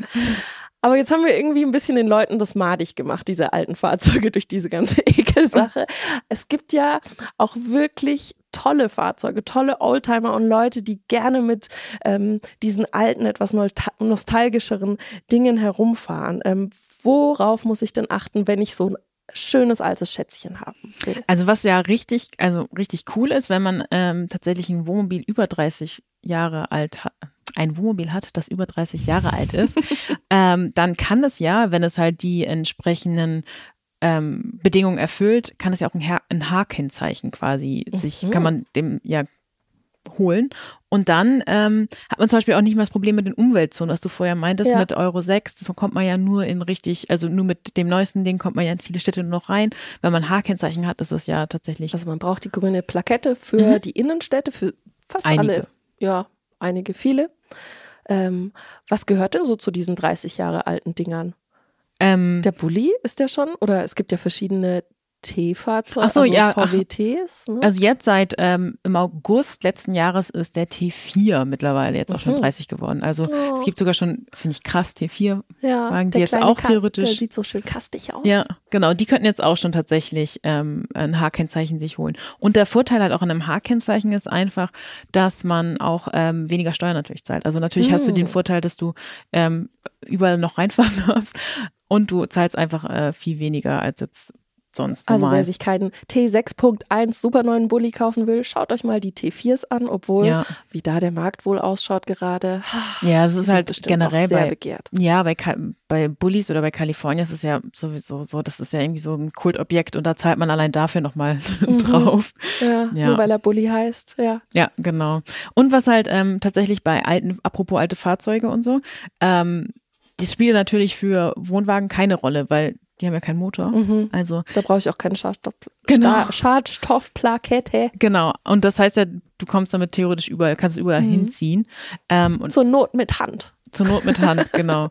Aber jetzt haben wir irgendwie ein bisschen den Leuten das madig gemacht, diese alten Fahrzeuge durch diese ganze (laughs) Ekelsache. Es gibt ja auch wirklich tolle Fahrzeuge, tolle Oldtimer und Leute, die gerne mit ähm, diesen alten, etwas nostal- nostalgischeren Dingen herumfahren. Ähm, worauf muss ich denn achten, wenn ich so ein schönes altes Schätzchen haben will? Also was ja richtig, also richtig cool ist, wenn man ähm, tatsächlich ein Wohnmobil über 30 Jahre alt hat, ein Wohnmobil hat, das über 30 Jahre alt ist, (laughs) ähm, dann kann es ja, wenn es halt die entsprechenden ähm, Bedingungen erfüllt, kann es ja auch ein, ein H-Kennzeichen quasi sich, Mhm. kann man dem ja holen. Und dann ähm, hat man zum Beispiel auch nicht mehr das Problem mit den Umweltzonen, was du vorher meintest, Ja. mit Euro 6. Das kommt man ja nur in richtig, also nur mit dem neuesten Ding kommt man ja in viele Städte nur noch rein. Wenn man H-Kennzeichen hat, ist es ja tatsächlich. Also man braucht die grüne Plakette für die Innenstädte, für fast Mhm. Einige. alle. Ja, einige, viele. Ähm, was gehört denn so zu diesen 30 Jahre alten Dingern? ähm, Der Bulli ist der schon? Oder es gibt ja verschiedene T-Fahrzeuge, so, also ja. VWTs. Ne? also jetzt seit ähm, im August letzten Jahres ist der T4 mittlerweile jetzt auch schon Mhm. 30 geworden. Also Oh. es gibt sogar schon, finde ich krass, T4 ja, Wagen, die jetzt auch Ka- theoretisch- Der sieht so schön kastig aus. Ja, genau. Die könnten jetzt auch schon tatsächlich ähm, ein H-Kennzeichen sich holen. Und der Vorteil halt auch an einem H-Kennzeichen ist einfach, dass man auch ähm, weniger Steuern natürlich zahlt. Also natürlich hast du den Hm. Vorteil, dass du ähm, überall noch reinfahren (laughs) darfst und du zahlst einfach äh, viel weniger als jetzt sonst Also normal. wer sich keinen T6.1 super neuen Bulli kaufen will, schaut euch mal die T4s an, obwohl, Ja. wie da der Markt wohl ausschaut gerade. ja, es ist halt generell sehr bei begehrt. Ja, bei, bei Bullies oder bei California ist es ja sowieso so, das ist ja irgendwie so ein Kultobjekt und da zahlt man allein dafür nochmal (laughs) drauf. Ja, Ja. nur weil er Bulli heißt, ja. Ja, genau. Und was halt ähm, tatsächlich bei alten, apropos alte Fahrzeuge und so, ähm, die spielen natürlich für Wohnwagen keine Rolle, weil die haben ja keinen Motor. Mhm. Also Da brauche ich auch keine Schadstoff Genau. Schadstoffplakette. genau. Und das heißt ja, du kommst damit theoretisch überall, kannst du überall Mhm. hinziehen. Ähm, und Zur Not mit Hand. Zur Not mit Hand, (laughs) genau.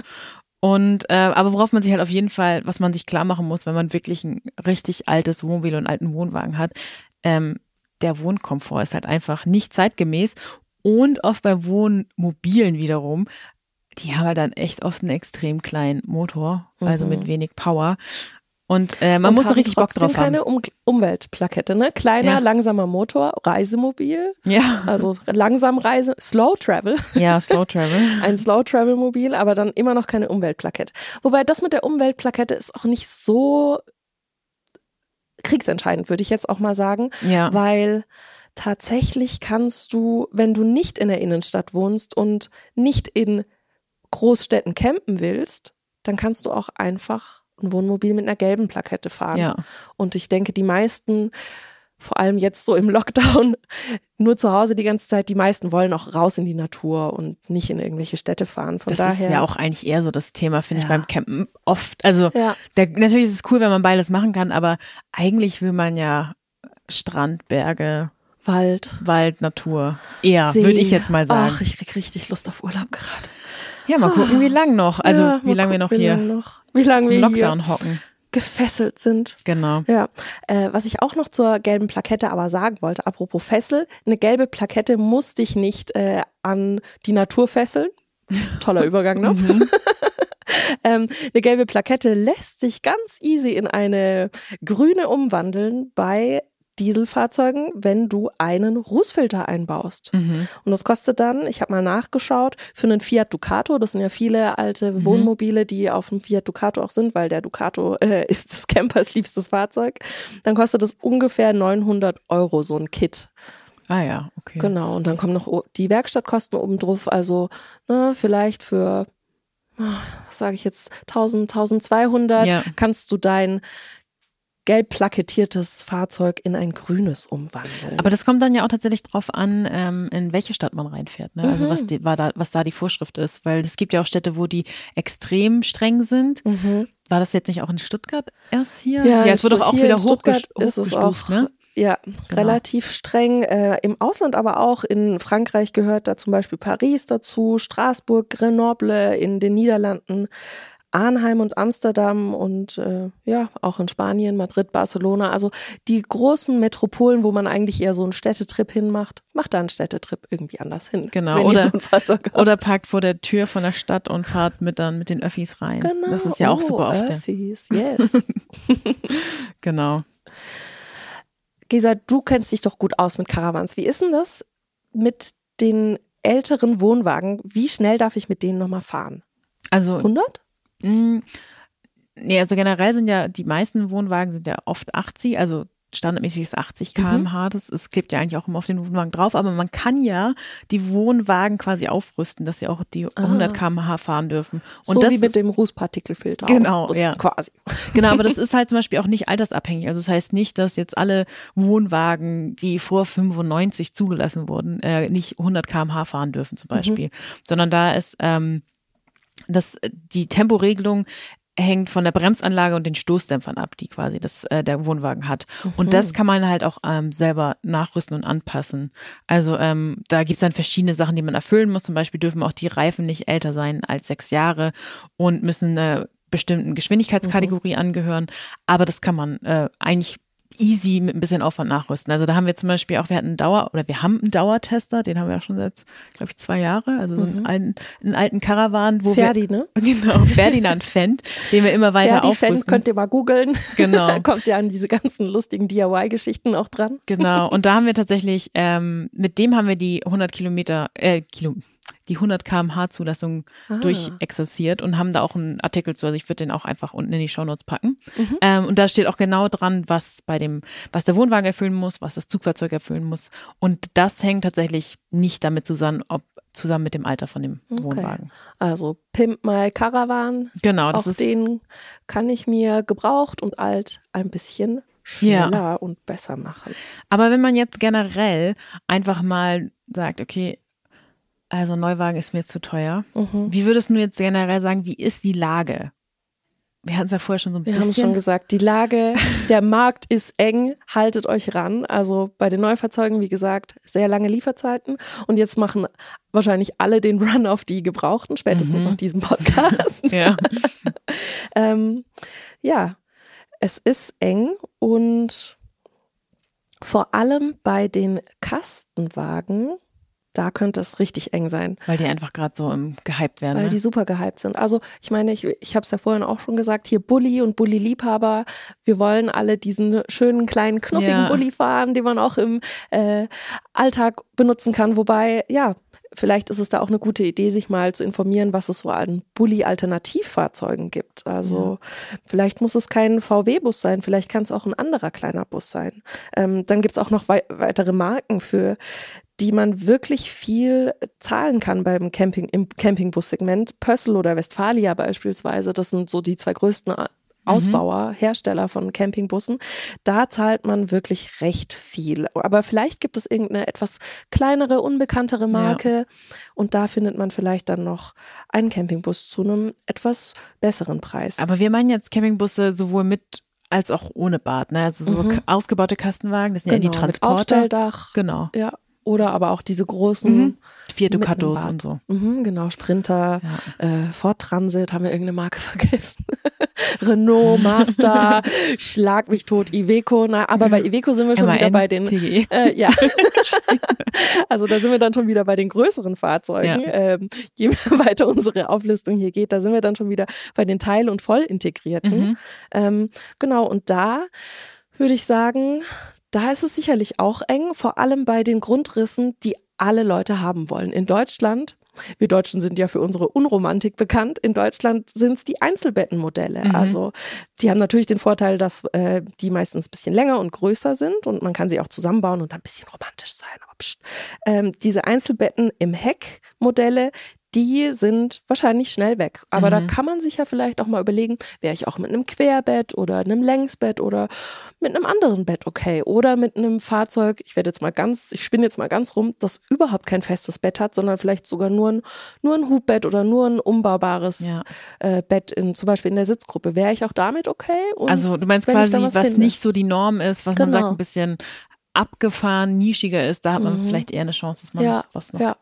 Und äh, aber worauf man sich halt auf jeden Fall, was man sich klar machen muss, wenn man wirklich ein richtig altes Wohnmobil und einen alten Wohnwagen hat, ähm, der Wohnkomfort ist halt einfach nicht zeitgemäß. Und oft bei Wohnmobilen wiederum, die haben halt dann echt oft einen extrem kleinen Motor, also Mhm. mit wenig Power. Und äh, man Und muss da richtig Bock drauf haben. keine um Umweltplakette, ne? Kleiner, Ja. langsamer Motor, Reisemobil, Ja, also langsam Reise, Slow Travel, ja, (laughs) Slow Travel. ein Slow Travel Mobil, aber dann immer noch keine Umweltplakette. Wobei das mit der Umweltplakette ist auch nicht so kriegsentscheidend, würde ich jetzt auch mal sagen, Ja, weil tatsächlich kannst du, wenn du nicht in der Innenstadt wohnst und nicht in Großstädten campen willst, dann kannst du auch einfach ein Wohnmobil mit einer gelben Plakette fahren. ja. Und ich denke, die meisten, vor allem jetzt so im Lockdown, (laughs) nur zu Hause die ganze Zeit, die meisten wollen auch raus in die Natur und nicht in irgendwelche Städte fahren. Von Das daher. ist ja auch eigentlich eher so das Thema, finde ich, Ja. beim Campen oft. Also Ja. der, natürlich ist es cool, wenn man beides machen kann, aber eigentlich will man ja Strand, Berge, Wald. Wald, Natur. Eher, würde ich jetzt mal sagen. Ach, ich krieg richtig Lust auf Urlaub gerade. Ja, mal gucken, wie lang noch. Also Ja, wie lange wir noch wie hier lang noch, wie lange wir Lockdown hier hocken. gefesselt sind. Genau. Ja, äh, was ich auch noch zur gelben Plakette aber sagen wollte, apropos Fessel, eine gelbe Plakette muss dich nicht äh, an die Natur fesseln. Toller Übergang, ne? (laughs) Mhm. (laughs) ähm, eine gelbe Plakette lässt sich ganz easy in eine grüne umwandeln bei Dieselfahrzeugen, wenn du einen Rußfilter einbaust. Mhm. Und das kostet dann, ich habe mal nachgeschaut, für einen Fiat Ducato, das sind ja viele alte Mhm. Wohnmobile, die auf dem Fiat Ducato auch sind, weil der Ducato (laughs) äh, ist des Campers liebstes Fahrzeug, dann kostet das ungefähr 900 Euro, so ein Kit. Ah ja, okay. Genau, und dann kommen noch die Werkstattkosten oben drauf, also ne, vielleicht für, ah, was sage ich jetzt, 1000, 1200 Ja. kannst du dein gelb plakettiertes Fahrzeug in ein grünes umwandeln. Aber das kommt dann ja auch tatsächlich drauf an, ähm, in welche Stadt man reinfährt. Ne? Also Mhm. was, die, war da, was da die Vorschrift ist. Weil es gibt ja auch Städte, wo die extrem streng sind. Mhm. War das jetzt nicht auch in Stuttgart erst hier? Ja, es wird doch auch wieder in Stuttgart hochgest ist es hochgestuft, auch, ne? Ja, relativ streng. Äh, Im Ausland aber auch. In Frankreich gehört da zum Beispiel Paris dazu, Straßburg, Grenoble, in den Niederlanden, Arnheim und Amsterdam und äh, ja, auch in Spanien, Madrid, Barcelona. Also die großen Metropolen, wo man eigentlich eher so einen Städtetrip hinmacht, macht da einen Städtetrip irgendwie anders hin. Genau, oder- so. Oder parkt vor der Tür von der Stadt und fahrt mit dann mit den Öffis rein. Genau. Das ist ja auch oh, super oft. Öffis, yes. (laughs) Genau. Gesa, du kennst dich doch gut aus mit Caravans. Wie ist denn das mit den älteren Wohnwagen? Wie schnell darf ich mit denen nochmal fahren? Also 100? Mm, Nee, also generell sind ja die meisten Wohnwagen sind ja oft 80, also standardmäßig ist 80 Mhm. km/h. Das, es klebt ja eigentlich auch immer auf den Wohnwagen drauf, aber man kann ja die Wohnwagen quasi aufrüsten, dass sie auch die 100 km/h fahren dürfen. Und so das wie mit ist, dem Rußpartikelfilter. Genau, aufrüsten, ja. Quasi. Genau, aber das (laughs) ist halt zum Beispiel auch nicht altersabhängig. Also das heißt nicht, dass jetzt alle Wohnwagen, die vor 95 zugelassen wurden, äh, nicht 100 km/h fahren dürfen zum Beispiel, sondern da ist ähm, das, die Temporegelung hängt von der Bremsanlage und den Stoßdämpfern ab, die quasi das äh, der Wohnwagen hat. Und das kann man halt auch ähm, selber nachrüsten und anpassen. Also ähm, da gibt's dann verschiedene Sachen, die man erfüllen muss. Zum Beispiel dürfen auch die Reifen nicht älter sein als sechs Jahre und müssen einer bestimmten Geschwindigkeitskategorie angehören. Aber das kann man äh, eigentlich easy mit ein bisschen Aufwand nachrüsten. Also da haben wir zum Beispiel auch, wir hatten einen Dauer, oder wir haben einen Dauertester, den haben wir auch schon seit, glaube ich, zwei Jahre, also so einen, alten, einen alten Caravan, wo Ferdi, ne? wir, (laughs) genau, Ferdinand Fendt, den wir immer weiter Ferdi-Fans aufrüsten. könnt ihr mal googeln. Genau. da (laughs) kommt ihr an diese ganzen lustigen DIY-Geschichten auch dran. Genau. Und da haben wir tatsächlich, ähm, mit dem haben wir die 100 Kilometer, äh, Kilo, die 100 kmh Zulassung Ah. durchexerziert und haben da auch einen Artikel zu. Also ich würde den auch einfach unten in die Shownotes packen. Mhm. Ähm, und da steht auch genau dran, was bei dem, was der Wohnwagen erfüllen muss, was das Zugfahrzeug erfüllen muss. Und das hängt tatsächlich nicht damit zusammen, ob zusammen mit dem Alter von dem Wohnwagen. Also Pimp My Caravan. Genau, das auch ist den kann ich mir gebraucht und alt ein bisschen Ja. schneller und besser machen. Aber wenn man jetzt generell einfach mal sagt, okay, also Neuwagen ist mir zu teuer, Mhm. wie würdest du jetzt generell sagen, wie ist die Lage? Wir hatten es ja vorher schon so ein Wir haben es schon bisschen. gesagt, die Lage, (laughs) der Markt ist eng, haltet euch ran. Also bei den Neufahrzeugen, wie gesagt, sehr lange Lieferzeiten. Und jetzt machen wahrscheinlich alle den Run auf die Gebrauchten, spätestens Mhm. nach diesem Podcast. (laughs) Ja. (laughs) ähm, ja, es ist eng und vor allem bei den Kastenwagen, da könnte es richtig eng sein. Weil die einfach gerade so im gehypt werden. Weil ne? die super gehypt sind. Also ich meine, ich, ich habe es ja vorhin auch schon gesagt, hier Bulli und Bulli-Liebhaber, wir wollen alle diesen schönen kleinen knuffigen Ja. Bulli fahren, den man auch im äh, Alltag benutzen kann. Wobei, ja, vielleicht ist es da auch eine gute Idee, sich mal zu informieren, was es so an Bulli-Alternativfahrzeugen gibt. Also vielleicht muss es kein VW-Bus sein, vielleicht kann es auch ein anderer kleiner Bus sein. Ähm, dann gibt es auch noch wei weitere Marken für die man wirklich viel zahlen kann beim Camping, im Campingbussegment. Pössl oder Westfalia beispielsweise, das sind so die zwei größten Ausbauer, Hersteller von Campingbussen. Da zahlt man wirklich recht viel. Aber vielleicht gibt es irgendeine etwas kleinere, unbekanntere Marke und da findet man vielleicht dann noch einen Campingbus zu einem etwas besseren Preis. Aber wir meinen jetzt Campingbusse sowohl mit als auch ohne Bad. Ne? Also so Mhm. ausgebaute Kastenwagen, das sind ja die Genau, mit Transporter. Aufstelldach. Genau. Ja. Oder aber auch diese großen Mhm. Vier Ducatos und so. Mhm, genau, Sprinter, äh, Ford Transit, haben wir irgendeine Marke (laughs) vergessen. Renault, Mazda, (laughs) Schlag mich tot, Iveco. Na, aber bei Iveco sind wir schon wieder bei den. TGE. Äh, ja, (laughs) also da sind wir dann schon wieder bei den größeren Fahrzeugen. Ja. Ähm, je weiter unsere Auflistung hier geht, da sind wir dann schon wieder bei den Teil- und Vollintegrierten. Mhm. Ähm, genau, und da würde ich sagen, Da ist es sicherlich auch eng, vor allem bei den Grundrissen, die alle Leute haben wollen. In Deutschland wir Deutschen sind ja für unsere Unromantik bekannt. In Deutschland sind es die Einzelbettenmodelle. Mhm. Also die haben natürlich den Vorteil, dass äh, die meistens ein bisschen länger und größer sind und man kann sie auch zusammenbauen und ein bisschen romantisch sein. Ähm, diese Einzelbetten im Heckmodelle, die sind wahrscheinlich schnell weg. Aber mhm. da kann man sich ja vielleicht auch mal überlegen, wäre ich auch mit einem Querbett oder einem Längsbett oder mit einem anderen Bett okay oder mit einem Fahrzeug, ich werde jetzt mal ganz, ich spinne jetzt mal ganz rum, das überhaupt kein festes Bett hat, sondern vielleicht sogar nur ein, nur ein Hubbett oder nur ein umbaubares ja. äh, Bett in, zum Beispiel in der Sitzgruppe. Wäre ich auch damit okay? Und also du meinst quasi, was, was nicht so die Norm ist, was genau. man sagt, ein bisschen abgefahren, nischiger ist, da hat man mhm. vielleicht eher eine Chance, dass man ja, was noch ja.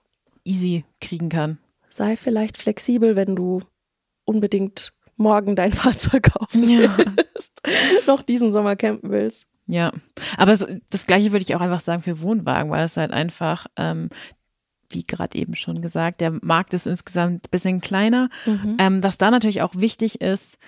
easy kriegen kann sei vielleicht flexibel, wenn du unbedingt morgen dein (laughs) Fahrzeug kaufen ja. willst, noch diesen Sommer campen willst. Ja, aber das Gleiche würde ich auch einfach sagen für Wohnwagen, weil es halt einfach, ähm, wie gerade eben schon gesagt, der Markt ist insgesamt ein bisschen kleiner. Mhm. Ähm, was da natürlich auch wichtig ist,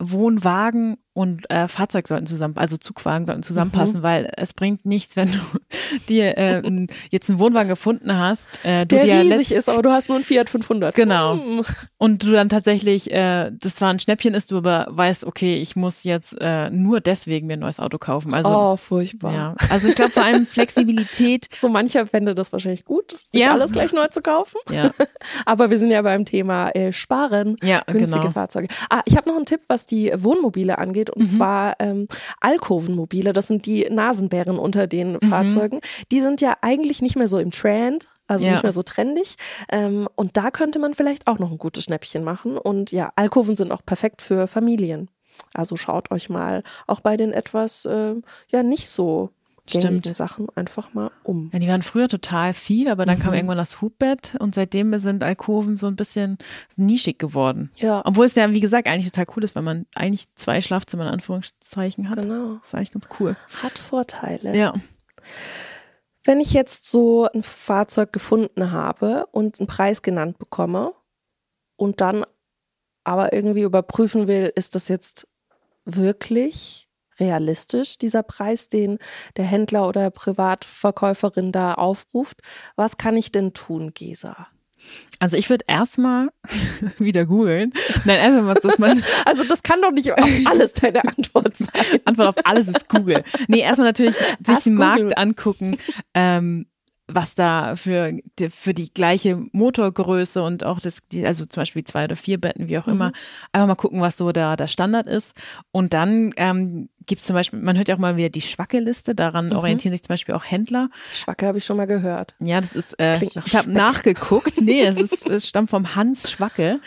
Wohnwagen und äh, Fahrzeug sollten zusammen, also Zugwagen sollten zusammenpassen, mhm. weil es bringt nichts, wenn du (laughs) dir äh, jetzt einen Wohnwagen gefunden hast, äh, du der dir riesig ist, aber du hast nur einen Fiat 500. Genau. Mhm. Und du dann tatsächlich, äh, das zwar ein Schnäppchen ist, du aber weißt, okay, ich muss jetzt äh, nur deswegen mir ein neues Auto kaufen. Also, oh, furchtbar. Ja. Also ich glaube vor allem Flexibilität. (laughs) So mancher fände das wahrscheinlich gut, sich ja. alles gleich neu zu kaufen. Ja. (laughs) aber wir sind ja beim Thema äh, Sparen, ja, günstige genau. Fahrzeuge. Ah, ich habe noch einen Tipp, was die Wohnmobile angeht angeht, und mhm. zwar ähm, Alkovenmobile. Das sind die Nasenbären unter den mhm. Fahrzeugen. Die sind ja eigentlich nicht mehr so im Trend. Also ja. nicht mehr so trendig. Ähm, und da könnte man vielleicht auch noch ein gutes Schnäppchen machen. Und ja, Alkoven sind auch perfekt für Familien. Also schaut euch mal auch bei den etwas äh, ja nicht so Stimmt. Sachen einfach mal um. Ja, die waren früher total viel, aber dann mhm. kam irgendwann das Hubbett und seitdem sind Alkoven so ein bisschen nischig geworden. Ja. Obwohl es ja, wie gesagt, eigentlich total cool ist, weil man eigentlich zwei Schlafzimmer in Anführungszeichen hat. Genau. Das ist eigentlich ganz cool. Hat Vorteile. Ja. Wenn ich jetzt so ein Fahrzeug gefunden habe und einen Preis genannt bekomme und dann aber irgendwie überprüfen will, ist das jetzt wirklich realistisch, dieser Preis, den der Händler oder Privatverkäuferin da aufruft. Was kann ich denn tun, Gesa? Also ich würde erstmal (laughs) wieder googeln. Nein, erstmal, dass man. (laughs) Also das kann doch nicht auf alles deine Antwort sein. Antwort auf alles ist Google. Nee, erstmal natürlich (laughs) sich den Markt angucken. Ähm, was da für, für die gleiche Motorgröße und auch das, also zum Beispiel zwei oder vier Betten, wie auch immer, mhm. einfach mal gucken, was so da der Standard ist. Und dann ähm, gibt es zum Beispiel, man hört ja auch mal wieder die Schwacke-Liste, daran mhm. orientieren sich zum Beispiel auch Händler. Schwacke habe ich schon mal gehört. Ja, das ist, das äh, ich habe nachgeguckt. Nee, es, (laughs) ist, es stammt vom Hans Schwacke.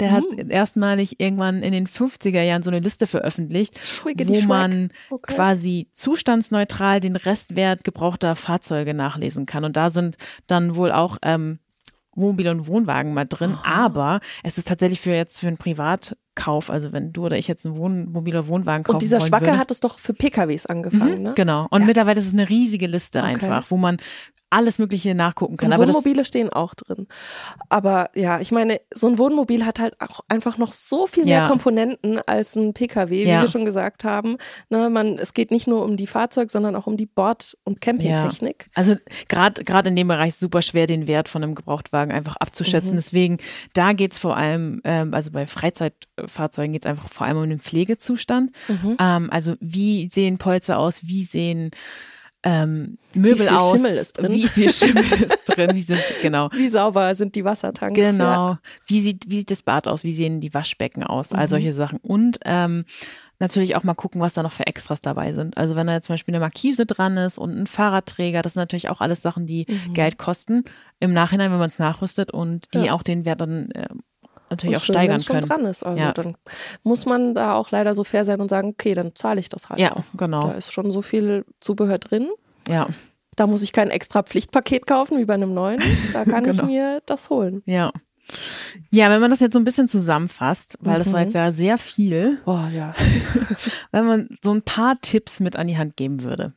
Der hat hm. erstmalig irgendwann in den 50er Jahren so eine Liste veröffentlicht, wo man okay. quasi zustandsneutral den Restwert gebrauchter Fahrzeuge nachlesen kann. Und da sind dann wohl auch ähm, Wohnmobile und Wohnwagen mal drin. Oh. Aber es ist tatsächlich für jetzt für einen Privatkauf, also wenn du oder ich jetzt einen Wohnmobil oder Wohnwagen kaufen Und dieser Schwacke würde. hat es doch für PKWs angefangen, mhm, ne? Genau. Und ja. mittlerweile ist es eine riesige Liste okay. einfach, wo man alles Mögliche nachgucken kann. Und aber Wohnmobile stehen auch drin. Aber ja, ich meine, so ein Wohnmobil hat halt auch einfach noch so viel mehr ja. Komponenten als ein Pkw, wie ja. wir schon gesagt haben. Ne, man, es geht nicht nur um die Fahrzeug, sondern auch um die Bord- und Campingtechnik. Ja. Also gerade gerade in dem Bereich ist super schwer, den Wert von einem Gebrauchtwagen einfach abzuschätzen. Mhm. Deswegen, da geht es vor allem, ähm, also bei Freizeitfahrzeugen geht es einfach vor allem um den Pflegezustand. Mhm. Ähm, also wie sehen Polster aus, wie sehen ähm, Möbel wie viel aus. Schimmel ist drin. Wie viel Schimmel ist drin? Wie sind genau? Wie sauber sind die Wassertanks? Genau. Ja. Wie sieht wie sieht das Bad aus? Wie sehen die Waschbecken aus? Mhm. All solche Sachen. Und ähm, natürlich auch mal gucken, was da noch für Extras dabei sind. Also wenn da jetzt zum Beispiel eine Markise dran ist und ein Fahrradträger, das sind natürlich auch alles Sachen, die mhm. Geld kosten. Im Nachhinein, wenn man es nachrüstet und die ja. auch den Wert dann äh, natürlich und auch schön, steigern schon können. dran ist. Also ja. dann muss man da auch leider so fair sein und sagen, okay, dann zahle ich das halt. Ja, auch. genau. Da ist schon so viel Zubehör drin. Ja. Da muss ich kein extra Pflichtpaket kaufen wie bei einem neuen. Da (laughs) kann genau. ich mir das holen. Ja. Ja, wenn man das jetzt so ein bisschen zusammenfasst, weil mhm. das war mhm. jetzt ja sehr viel. Oh ja. (laughs) wenn man so ein paar Tipps mit an die Hand geben würde.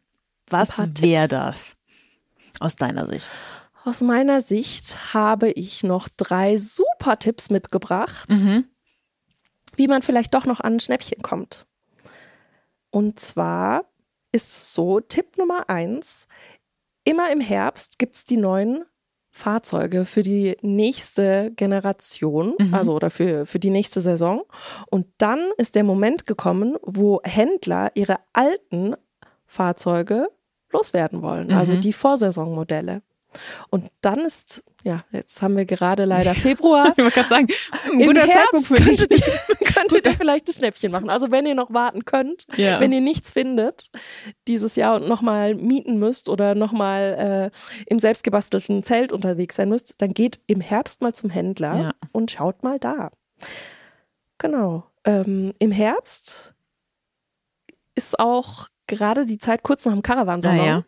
Was wäre das aus deiner Sicht? Aus meiner Sicht habe ich noch drei super Tipps mitgebracht, mhm. wie man vielleicht doch noch an ein Schnäppchen kommt. Und zwar ist es so, Tipp Nummer eins, immer im Herbst gibt es die neuen Fahrzeuge für die nächste Generation, Mhm. also oder für, für die nächste Saison. Und dann ist der Moment gekommen, wo Händler ihre alten Fahrzeuge loswerden wollen, also Mhm. die Vorsaisonmodelle. Und dann ist, ja, jetzt haben wir gerade leider (laughs) Februar. Ich wollte gerade sagen, ein guter Herbst könntet ihr, (laughs) könntet ihr vielleicht das Schnäppchen machen. Also wenn ihr noch warten könnt, Ja. wenn ihr nichts findet dieses Jahr und nochmal mieten müsst oder nochmal äh, im selbstgebastelten Zelt unterwegs sein müsst, dann geht im Herbst mal zum Händler Ja. und schaut mal da. Genau. Ähm, Im Herbst ist auch gerade die Zeit kurz nach dem Karawansalon.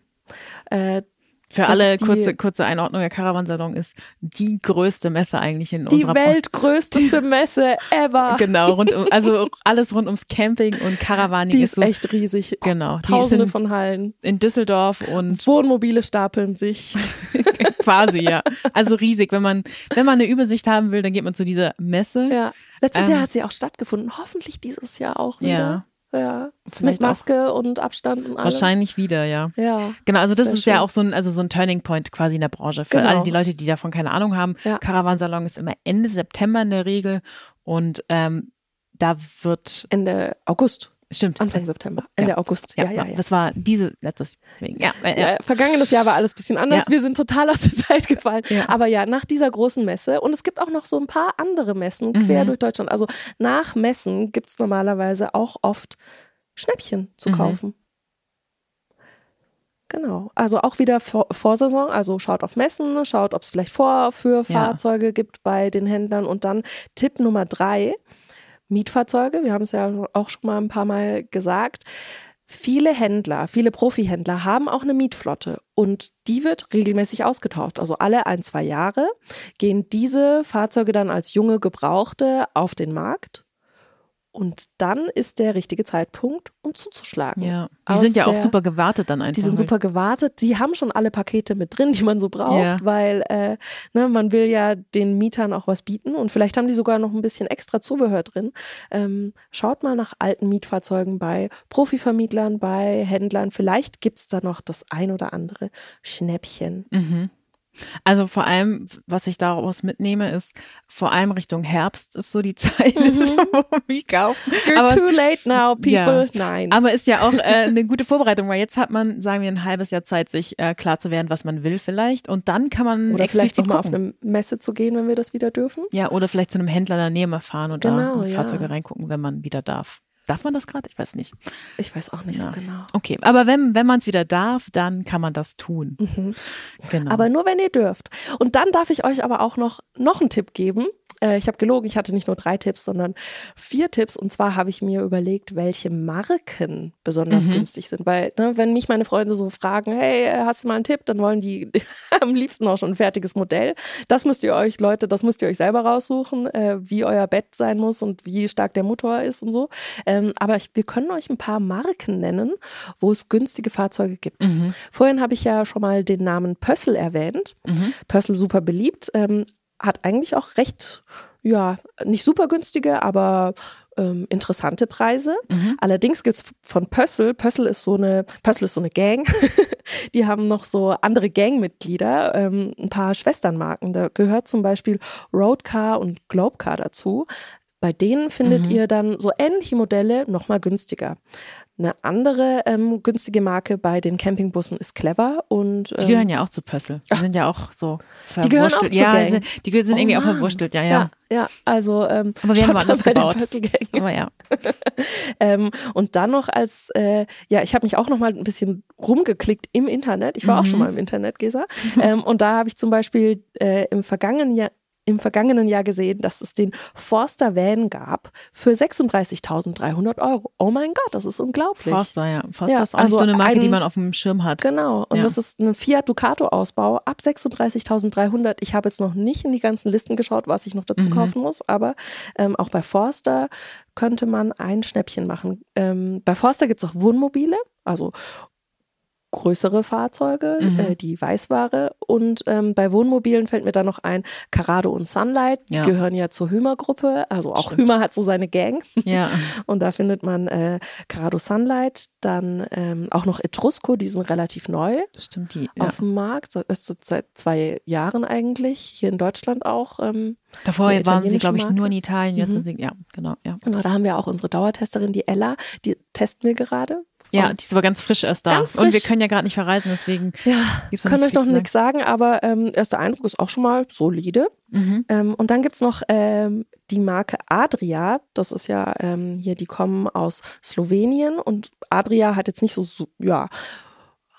Ah, äh, Für Das alle die- kurze, kurze Einordnung, der Caravansalon ist die größte Messe eigentlich in die unserer Branche. weltgrößteste Messe ever. (laughs) Genau, rund um, also alles rund ums Camping und Caravaning Die ist so. echt riesig. Genau, die Tausende sind von Hallen. in Düsseldorf und (laughs) Wohnmobile stapeln sich. (laughs) quasi, ja. Also riesig. Wenn man, wenn man eine Übersicht haben will, dann geht man zu dieser Messe. Ja. Letztes Ähm. Jahr hat sie auch stattgefunden. Hoffentlich dieses Jahr auch wieder. Ja. Vielleicht Mit Maske und Abstand und allem. Wahrscheinlich wieder, ja. Ja. Genau, also das ist ja schön. auch so ein, also so ein Turning Point quasi in der Branche. Für Genau. alle die Leute, die davon keine Ahnung haben. Ja. Caravansalon ist immer Ende September in der Regel und ähm, da wird, Ende August. Stimmt, Anfang September. Ende Ja. August. ja, Ja, ja, ja. das war diese, letztes, ja, ja. Vergangenes Jahr war alles ein bisschen anders. Wir sind total aus der Zeit gefallen. Aber ja, nach dieser großen Messe. Und es gibt auch noch so ein paar andere Messen quer Mhm. durch Deutschland. Also nach Messen gibt es normalerweise auch oft Schnäppchen zu Mhm. kaufen. Genau. Also auch wieder vor, Vorsaison. Also schaut auf Messen, schaut, ob es vielleicht Vorführfahrzeuge gibt bei den Händlern. Und dann Tipp Nummer drei. Mietfahrzeuge, wir haben es ja auch schon mal ein paar Mal gesagt. Viele Händler, viele Profihändler haben auch eine Mietflotte und die wird regelmäßig ausgetauscht. Also alle ein, zwei Jahre gehen diese Fahrzeuge dann als junge Gebrauchte auf den Markt und dann ist der richtige Zeitpunkt, um zuzuschlagen. ja. Die Aus sind ja auch der- super gewartet dann einfach. Die sind super gewartet. Die haben schon alle Pakete mit drin, die man so braucht, Ja. weil äh, ne, man will ja den Mietern auch was bieten und vielleicht haben die sogar noch ein bisschen extra Zubehör drin. Ähm, schaut mal nach alten Mietfahrzeugen bei Profivermietlern, bei Händlern. Vielleicht gibt's da noch das ein oder andere Schnäppchen. Mhm. Also vor allem, was ich daraus mitnehme, ist vor allem Richtung Herbst ist so die (laughs) Zeit, wo wir kaufen. You're Aber, too late now, people. Ja. Nein. aber ist ja auch äh, eine gute Vorbereitung, weil jetzt hat man, sagen wir, ein halbes Jahr Zeit, sich äh, klar zu werden, was man will vielleicht. Und dann kann man oder vielleicht nochmal auf eine Messe zu gehen, wenn wir das wieder dürfen. Ja, oder vielleicht zu einem Händler in der Nähe mal fahren und Genau, da in ja. Fahrzeuge reingucken, wenn man wieder darf. Darf man das gerade? Ich weiß nicht. Ich weiß auch nicht Ja. so genau. Okay, aber wenn, wenn man es wieder darf, dann kann man das tun. Genau. Mhm. Aber nur wenn ihr dürft. Und dann darf ich euch aber auch noch, noch einen Tipp geben. Äh, ich habe gelogen, ich hatte nicht nur drei Tipps, sondern vier Tipps. Und zwar habe ich mir überlegt, welche Marken besonders Mhm. günstig sind. Weil, ne, wenn mich meine Freunde so fragen, hey, äh, hast du mal einen Tipp, dann wollen die (laughs) am liebsten auch schon ein fertiges Modell. Das müsst ihr euch, Leute, das müsst ihr euch selber raussuchen, äh, wie euer Bett sein muss und wie stark der Motor ist und so. Ähm, aber ich, wir können euch ein paar Marken nennen, wo es günstige Fahrzeuge gibt. Mhm. Vorhin habe ich ja schon mal den Namen Pössl erwähnt. Mhm. Pössl super beliebt, ähm, hat eigentlich auch recht, ja, nicht super günstige, aber ähm, interessante Preise. Mhm. Allerdings gibt's von Pössl, Pössl ist so eine, Pössl ist so eine Gang, (laughs) die haben noch so andere Gangmitglieder, ähm, ein paar Schwesternmarken. Da gehört zum Beispiel Roadcar und Globecar dazu. Bei denen findet Mhm. ihr dann so ähnliche Modelle nochmal günstiger. Eine andere ähm, günstige Marke bei den Campingbussen ist Clever und Die ähm, gehören ja auch zu Pössl. Die sind ja auch so Die gehören auch verwurstelt. ja, Gang. sind, die sind Oh irgendwie auch Mann. verwurstelt, ja, ja. Ja, ja, also ähm, Aber wir haben der gebaut. Aber ja. (laughs) Ähm, und dann noch als, äh, ja, ich habe mich auch noch mal ein bisschen rumgeklickt im Internet. Ich war auch Mhm. schon mal im Internet, Gesa. Ähm, und da habe ich zum Beispiel äh, im vergangenen Jahr im vergangenen Jahr gesehen, dass es den Forster Van gab für 36.300 Euro. Oh mein Gott, das ist unglaublich. Forster, ja. Forster Ja, ist auch also so eine Marke, ein- die man auf dem Schirm hat. Genau, und Ja. das ist ein Fiat Ducato Ausbau ab 36.300. Ich habe jetzt noch nicht in die ganzen Listen geschaut, was ich noch dazu Mhm. kaufen muss, aber ähm, auch bei Forster könnte man ein Schnäppchen machen. Ähm, bei Forster gibt es auch Wohnmobile, also größere Fahrzeuge, Mhm. äh, die Weißware. Und ähm, bei Wohnmobilen fällt mir da noch ein, Carado und Sunlight, die Ja. gehören ja zur Hümer-Gruppe. Also auch Stimmt. Hümer hat so seine Gang. Ja. (laughs) Und da findet man äh, Carado Sunlight, dann ähm, auch noch Etrusco, die sind relativ neu Stimmt die. Ja. auf dem Markt, seit, ist so seit zwei Jahren eigentlich, hier in Deutschland auch. Ähm, Davor waren sie, glaube ich, nur in Marke. Italien. Jetzt Mhm. sind sie, ja, genau, ja. genau, da haben wir auch unsere Dauertesterin, die Ella, die testen wir gerade. Ja, die ist aber ganz frisch erst da. Ganz Und wir frisch. können ja gerade nicht verreisen, deswegen Ja, gibt's noch können euch noch nichts sagen, aber ähm, erster Eindruck ist auch schon mal solide. Mhm. Ähm, und dann gibt's noch ähm, die Marke Adria. Das ist ja ähm, hier, die kommen aus Slowenien und Adria hat jetzt nicht so, su- ja,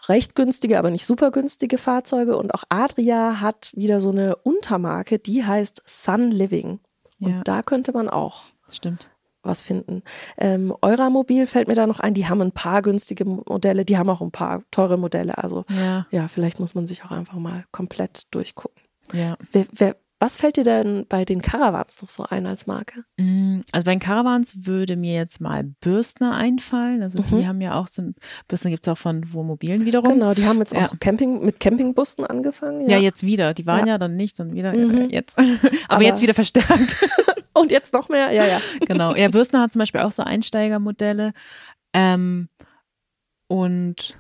recht günstige, aber nicht super günstige Fahrzeuge. Und auch Adria hat wieder so eine Untermarke, die heißt Sun Living. Und Ja. da könnte man auch Stimmt. Was finden. Ähm, Euramobil fällt mir da noch ein, die haben ein paar günstige Modelle, die haben auch ein paar teure Modelle. Also Ja, ja, vielleicht muss man sich auch einfach mal komplett durchgucken. ja. Wer, wer, was fällt dir denn bei den Caravans noch so ein als Marke? Mm, Also bei den Caravans würde mir jetzt mal Bürstner einfallen. Also die Mhm. haben ja auch, sind, Bürstner gibt's auch von Wohnmobilen wiederum. Genau, die haben jetzt Ja. auch Camping, mit Campingbussen angefangen. Ja. jetzt wieder. Die waren Ja. ja, dann nicht, dann wieder Mhm. äh, jetzt. (laughs) Aber, Aber- jetzt wieder verstärkt. (laughs) Und jetzt noch mehr? Ja, ja. (laughs) genau. Ja, Bürstner hat zum Beispiel auch so Einsteigermodelle. Ähm, und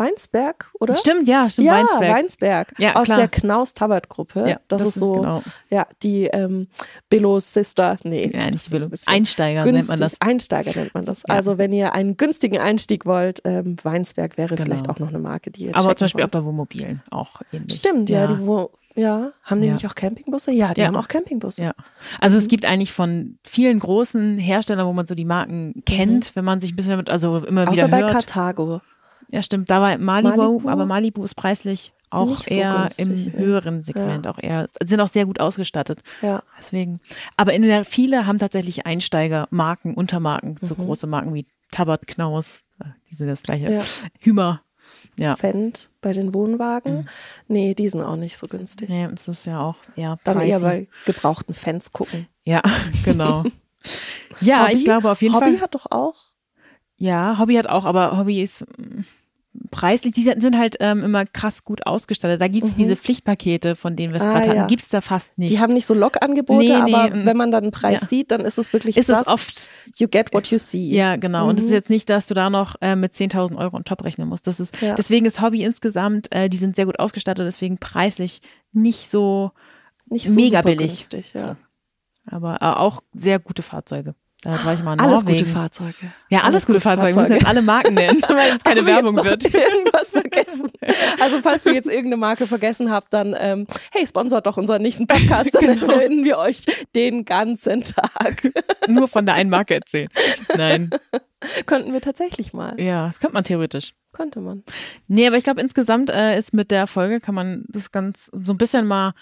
Weinsberg, oder? stimmt, ja, stimmt, ja, Weinsberg. Weinsberg. Ja, Aus klar. der Knaus-Tabbert-Gruppe. Ja, das, ist so, Genau. ja, die ähm, Billows Sister. Nee, Ja, das nicht Billo. Einsteiger nennt man das. günstig. Einsteiger nennt man das. Ja. Also, wenn ihr einen günstigen Einstieg wollt, ähm, Weinsberg wäre Genau. vielleicht auch noch eine Marke, die ihr Aber zum Beispiel auch wollt. bei Wohnmobilen auch ähnlich. Stimmt, ja, die wo, ja, haben die Ja. nicht auch Campingbusse? Ja, die Ja. haben auch Campingbusse. Ja. Also Mhm. es gibt eigentlich von vielen großen Herstellern, wo man so die Marken kennt, wenn man sich ein bisschen mit, also immer Mhm. Außer wieder bei hört. Carthago. Ja, stimmt. Da war Malibu, Malibu? aber Malibu ist preislich auch so eher günstig, im ne? höheren Segment, auch eher, sind auch sehr gut ausgestattet. Ja. Deswegen. Aber in der, viele haben tatsächlich Einsteigermarken, Untermarken, so Mhm. große Marken wie Tabat, Knaus, äh, die sind das gleiche. Ja. Hümer. Ja. Fendt bei den Wohnwagen. Nee, die sind auch nicht so günstig. Nee, das ist ja auch eher Dann pricey. eher bei gebrauchten Fans gucken. Ja, (laughs) genau. (laughs) ja, Hobby? ich glaube auf jeden Hobby Fall. hat doch auch. Ja, Hobby hat auch, aber Hobby ist mm, preislich, die sind halt ähm, immer krass gut ausgestattet. Da gibt's diese Pflichtpakete, von denen wir es Mhm. Ah, gerade ja. hatten, gibt's da fast nicht. Die haben nicht so Lokangebote, Nee, nee, aber mm. wenn man dann einen Preis Ja. sieht, dann ist es wirklich Ist es das. oft- You get what you see. ja, genau. Und es ist Mhm. jetzt nicht, dass du da noch äh, mit 10.000 Euro on top rechnen musst. Das ist, Ja. deswegen ist Hobby insgesamt, äh, die sind sehr gut ausgestattet, deswegen preislich nicht so, Nicht so Mega billig. günstig, ja. aber äh, auch sehr gute Fahrzeuge. Da war ich mal in Alles Norwegen. gute Fahrzeuge. Ja, alles, gute Fahrzeuge. Wir müssen jetzt alle Marken nennen, (laughs) weil es keine Werbung wird. Irgendwas vergessen. (laughs) Also falls wir jetzt irgendeine Marke vergessen habt, dann ähm, hey, sponsert doch unseren nächsten Podcast, dann (laughs) Genau. erwähnen wir euch den ganzen Tag. Nur von der einen Marke erzählen. Nein. Könnten wir tatsächlich mal. Ja, das könnte man theoretisch. Könnte man. Nee, aber ich glaube, insgesamt äh, ist mit der Folge, kann man das ganz so ein bisschen mal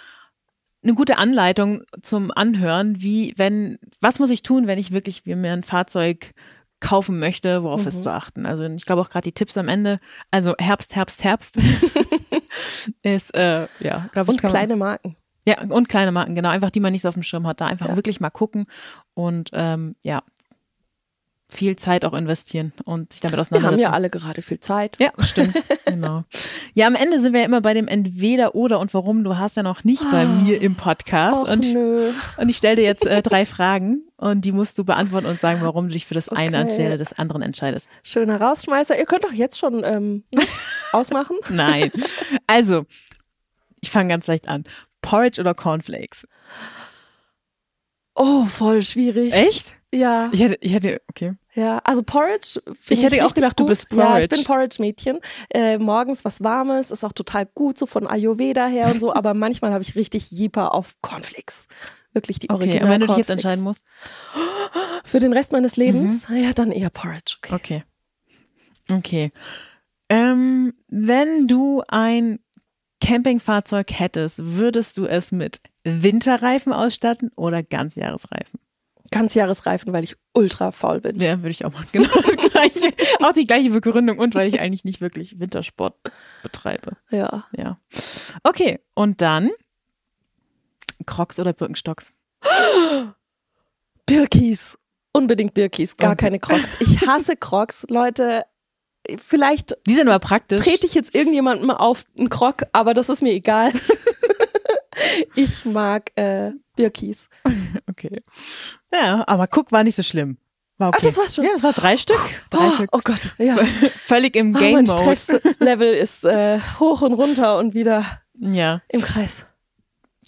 eine gute Anleitung zum Anhören, wie, wenn, was muss ich tun, wenn ich wirklich mir ein Fahrzeug kaufen möchte, worauf Mhm. ist zu achten. Also ich glaube auch gerade die Tipps am Ende, also Herbst, Herbst, Herbst (laughs) ist, äh, ja, glaube ich. Und kleine Marken. Ja, und kleine Marken, genau, einfach die man nicht so auf dem Schirm hat, da einfach Ja. wirklich mal gucken und ähm, ja, viel Zeit auch investieren und sich damit Wir auseinandersetzen. haben ja alle gerade viel Zeit. Ja, stimmt. genau. Ja, am Ende sind wir ja immer bei dem Entweder oder und warum. Du hast ja noch nicht bei mir im Podcast. Och, und, nö. und ich stelle dir jetzt äh, drei Fragen und die musst du beantworten und sagen, warum du dich für das eine Okay. anstelle des anderen entscheidest. Schöner Rausschmeißer. Ihr könnt doch jetzt schon ähm, (laughs) ausmachen. Nein. Also, ich fange ganz leicht an. Porridge oder Cornflakes? Oh, voll schwierig. Echt? Ja, Ich hätte, ich hätte, okay. ja. Also Porridge. Ich hätte auch gedacht, du gut. bist Ja, Porridge. ich bin Porridge-Mädchen. Äh, morgens was Warmes, ist auch total gut, so von Ayurveda her und so. (laughs) aber manchmal habe ich richtig Jeeper auf Cornflakes. Wirklich die Okay, Original und wenn du dich jetzt entscheiden musst? (gasps) Für den Rest meines Lebens? Ja, dann eher Porridge. Okay. Okay. Okay. Ähm, wenn du ein Campingfahrzeug hättest, würdest du es mit Winterreifen ausstatten oder Ganzjahresreifen? Ganzjahresreifen, weil ich ultra faul bin. Ja, würde ich auch machen. (laughs) Genau das gleiche. auch die gleiche Begründung und weil ich eigentlich nicht wirklich Wintersport betreibe. Ja. Ja. Okay, und dann Crocs oder Birkenstocks? Birkis. Unbedingt Birkis, gar Okay. keine Crocs. Ich hasse Crocs. Leute, vielleicht Die sind aber praktisch. trete ich jetzt irgendjemandem auf einen Krog, aber das ist mir egal. Ich mag äh, Birkis. (laughs) Okay. Ja, aber guck, war nicht so schlimm. War okay. Ach, das war's schon. Ja, es war drei Stück. Drei Oh, Stück. oh Gott, ja. Völlig im Oh, mein Game-Mode. Stresslevel ist äh, hoch und runter und wieder ja. im Kreis.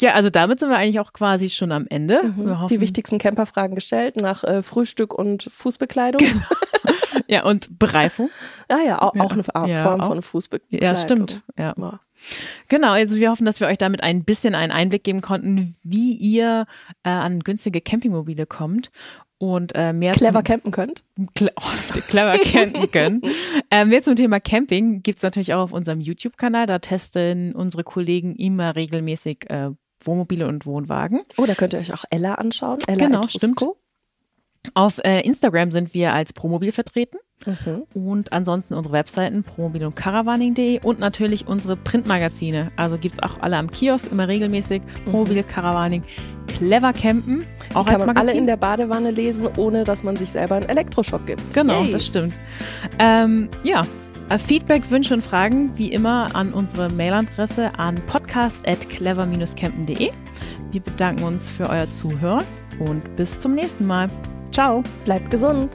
Ja, also damit sind wir eigentlich auch quasi schon am Ende. Mhm. Die wichtigsten Camperfragen gestellt nach äh, Frühstück und Fußbekleidung. (laughs) Ja, und Bereifung. Ja, ja, auch, auch eine Art Ja, Form auch. von Fußbekleidung. Ja, stimmt. Ja. Ja. Genau, also wir hoffen, dass wir euch damit ein bisschen einen Einblick geben konnten, wie ihr äh, an günstige Campingmobile kommt und äh, mehr Clever zum, campen könnt. Cle (laughs) oh, clever campen können. (laughs) äh, mehr zum Thema Camping gibt's natürlich auch auf unserem YouTube-Kanal. Da testen unsere Kollegen immer regelmäßig äh, Wohnmobile und Wohnwagen. Oh, da könnt ihr euch auch Ella anschauen. Ella Genau, Etrusko. Auf äh, Instagram sind wir als Promobil vertreten. Mhm. Und ansonsten unsere Webseiten promobil und caravaning.de und natürlich unsere Printmagazine. Also gibt's auch alle am Kiosk immer regelmäßig. Promobil, Caravaning, Clever Campen. Auch Mhm. Die kann als man alle in der Badewanne lesen, ohne dass man sich selber einen Elektroschock gibt. Genau, Yay. das stimmt. Ähm, ja, äh, Feedback, Wünsche und Fragen wie immer an unsere Mailadresse an podcast.clever-campen.de. Wir bedanken uns für euer Zuhören und bis zum nächsten Mal. Ciao. Bleibt gesund.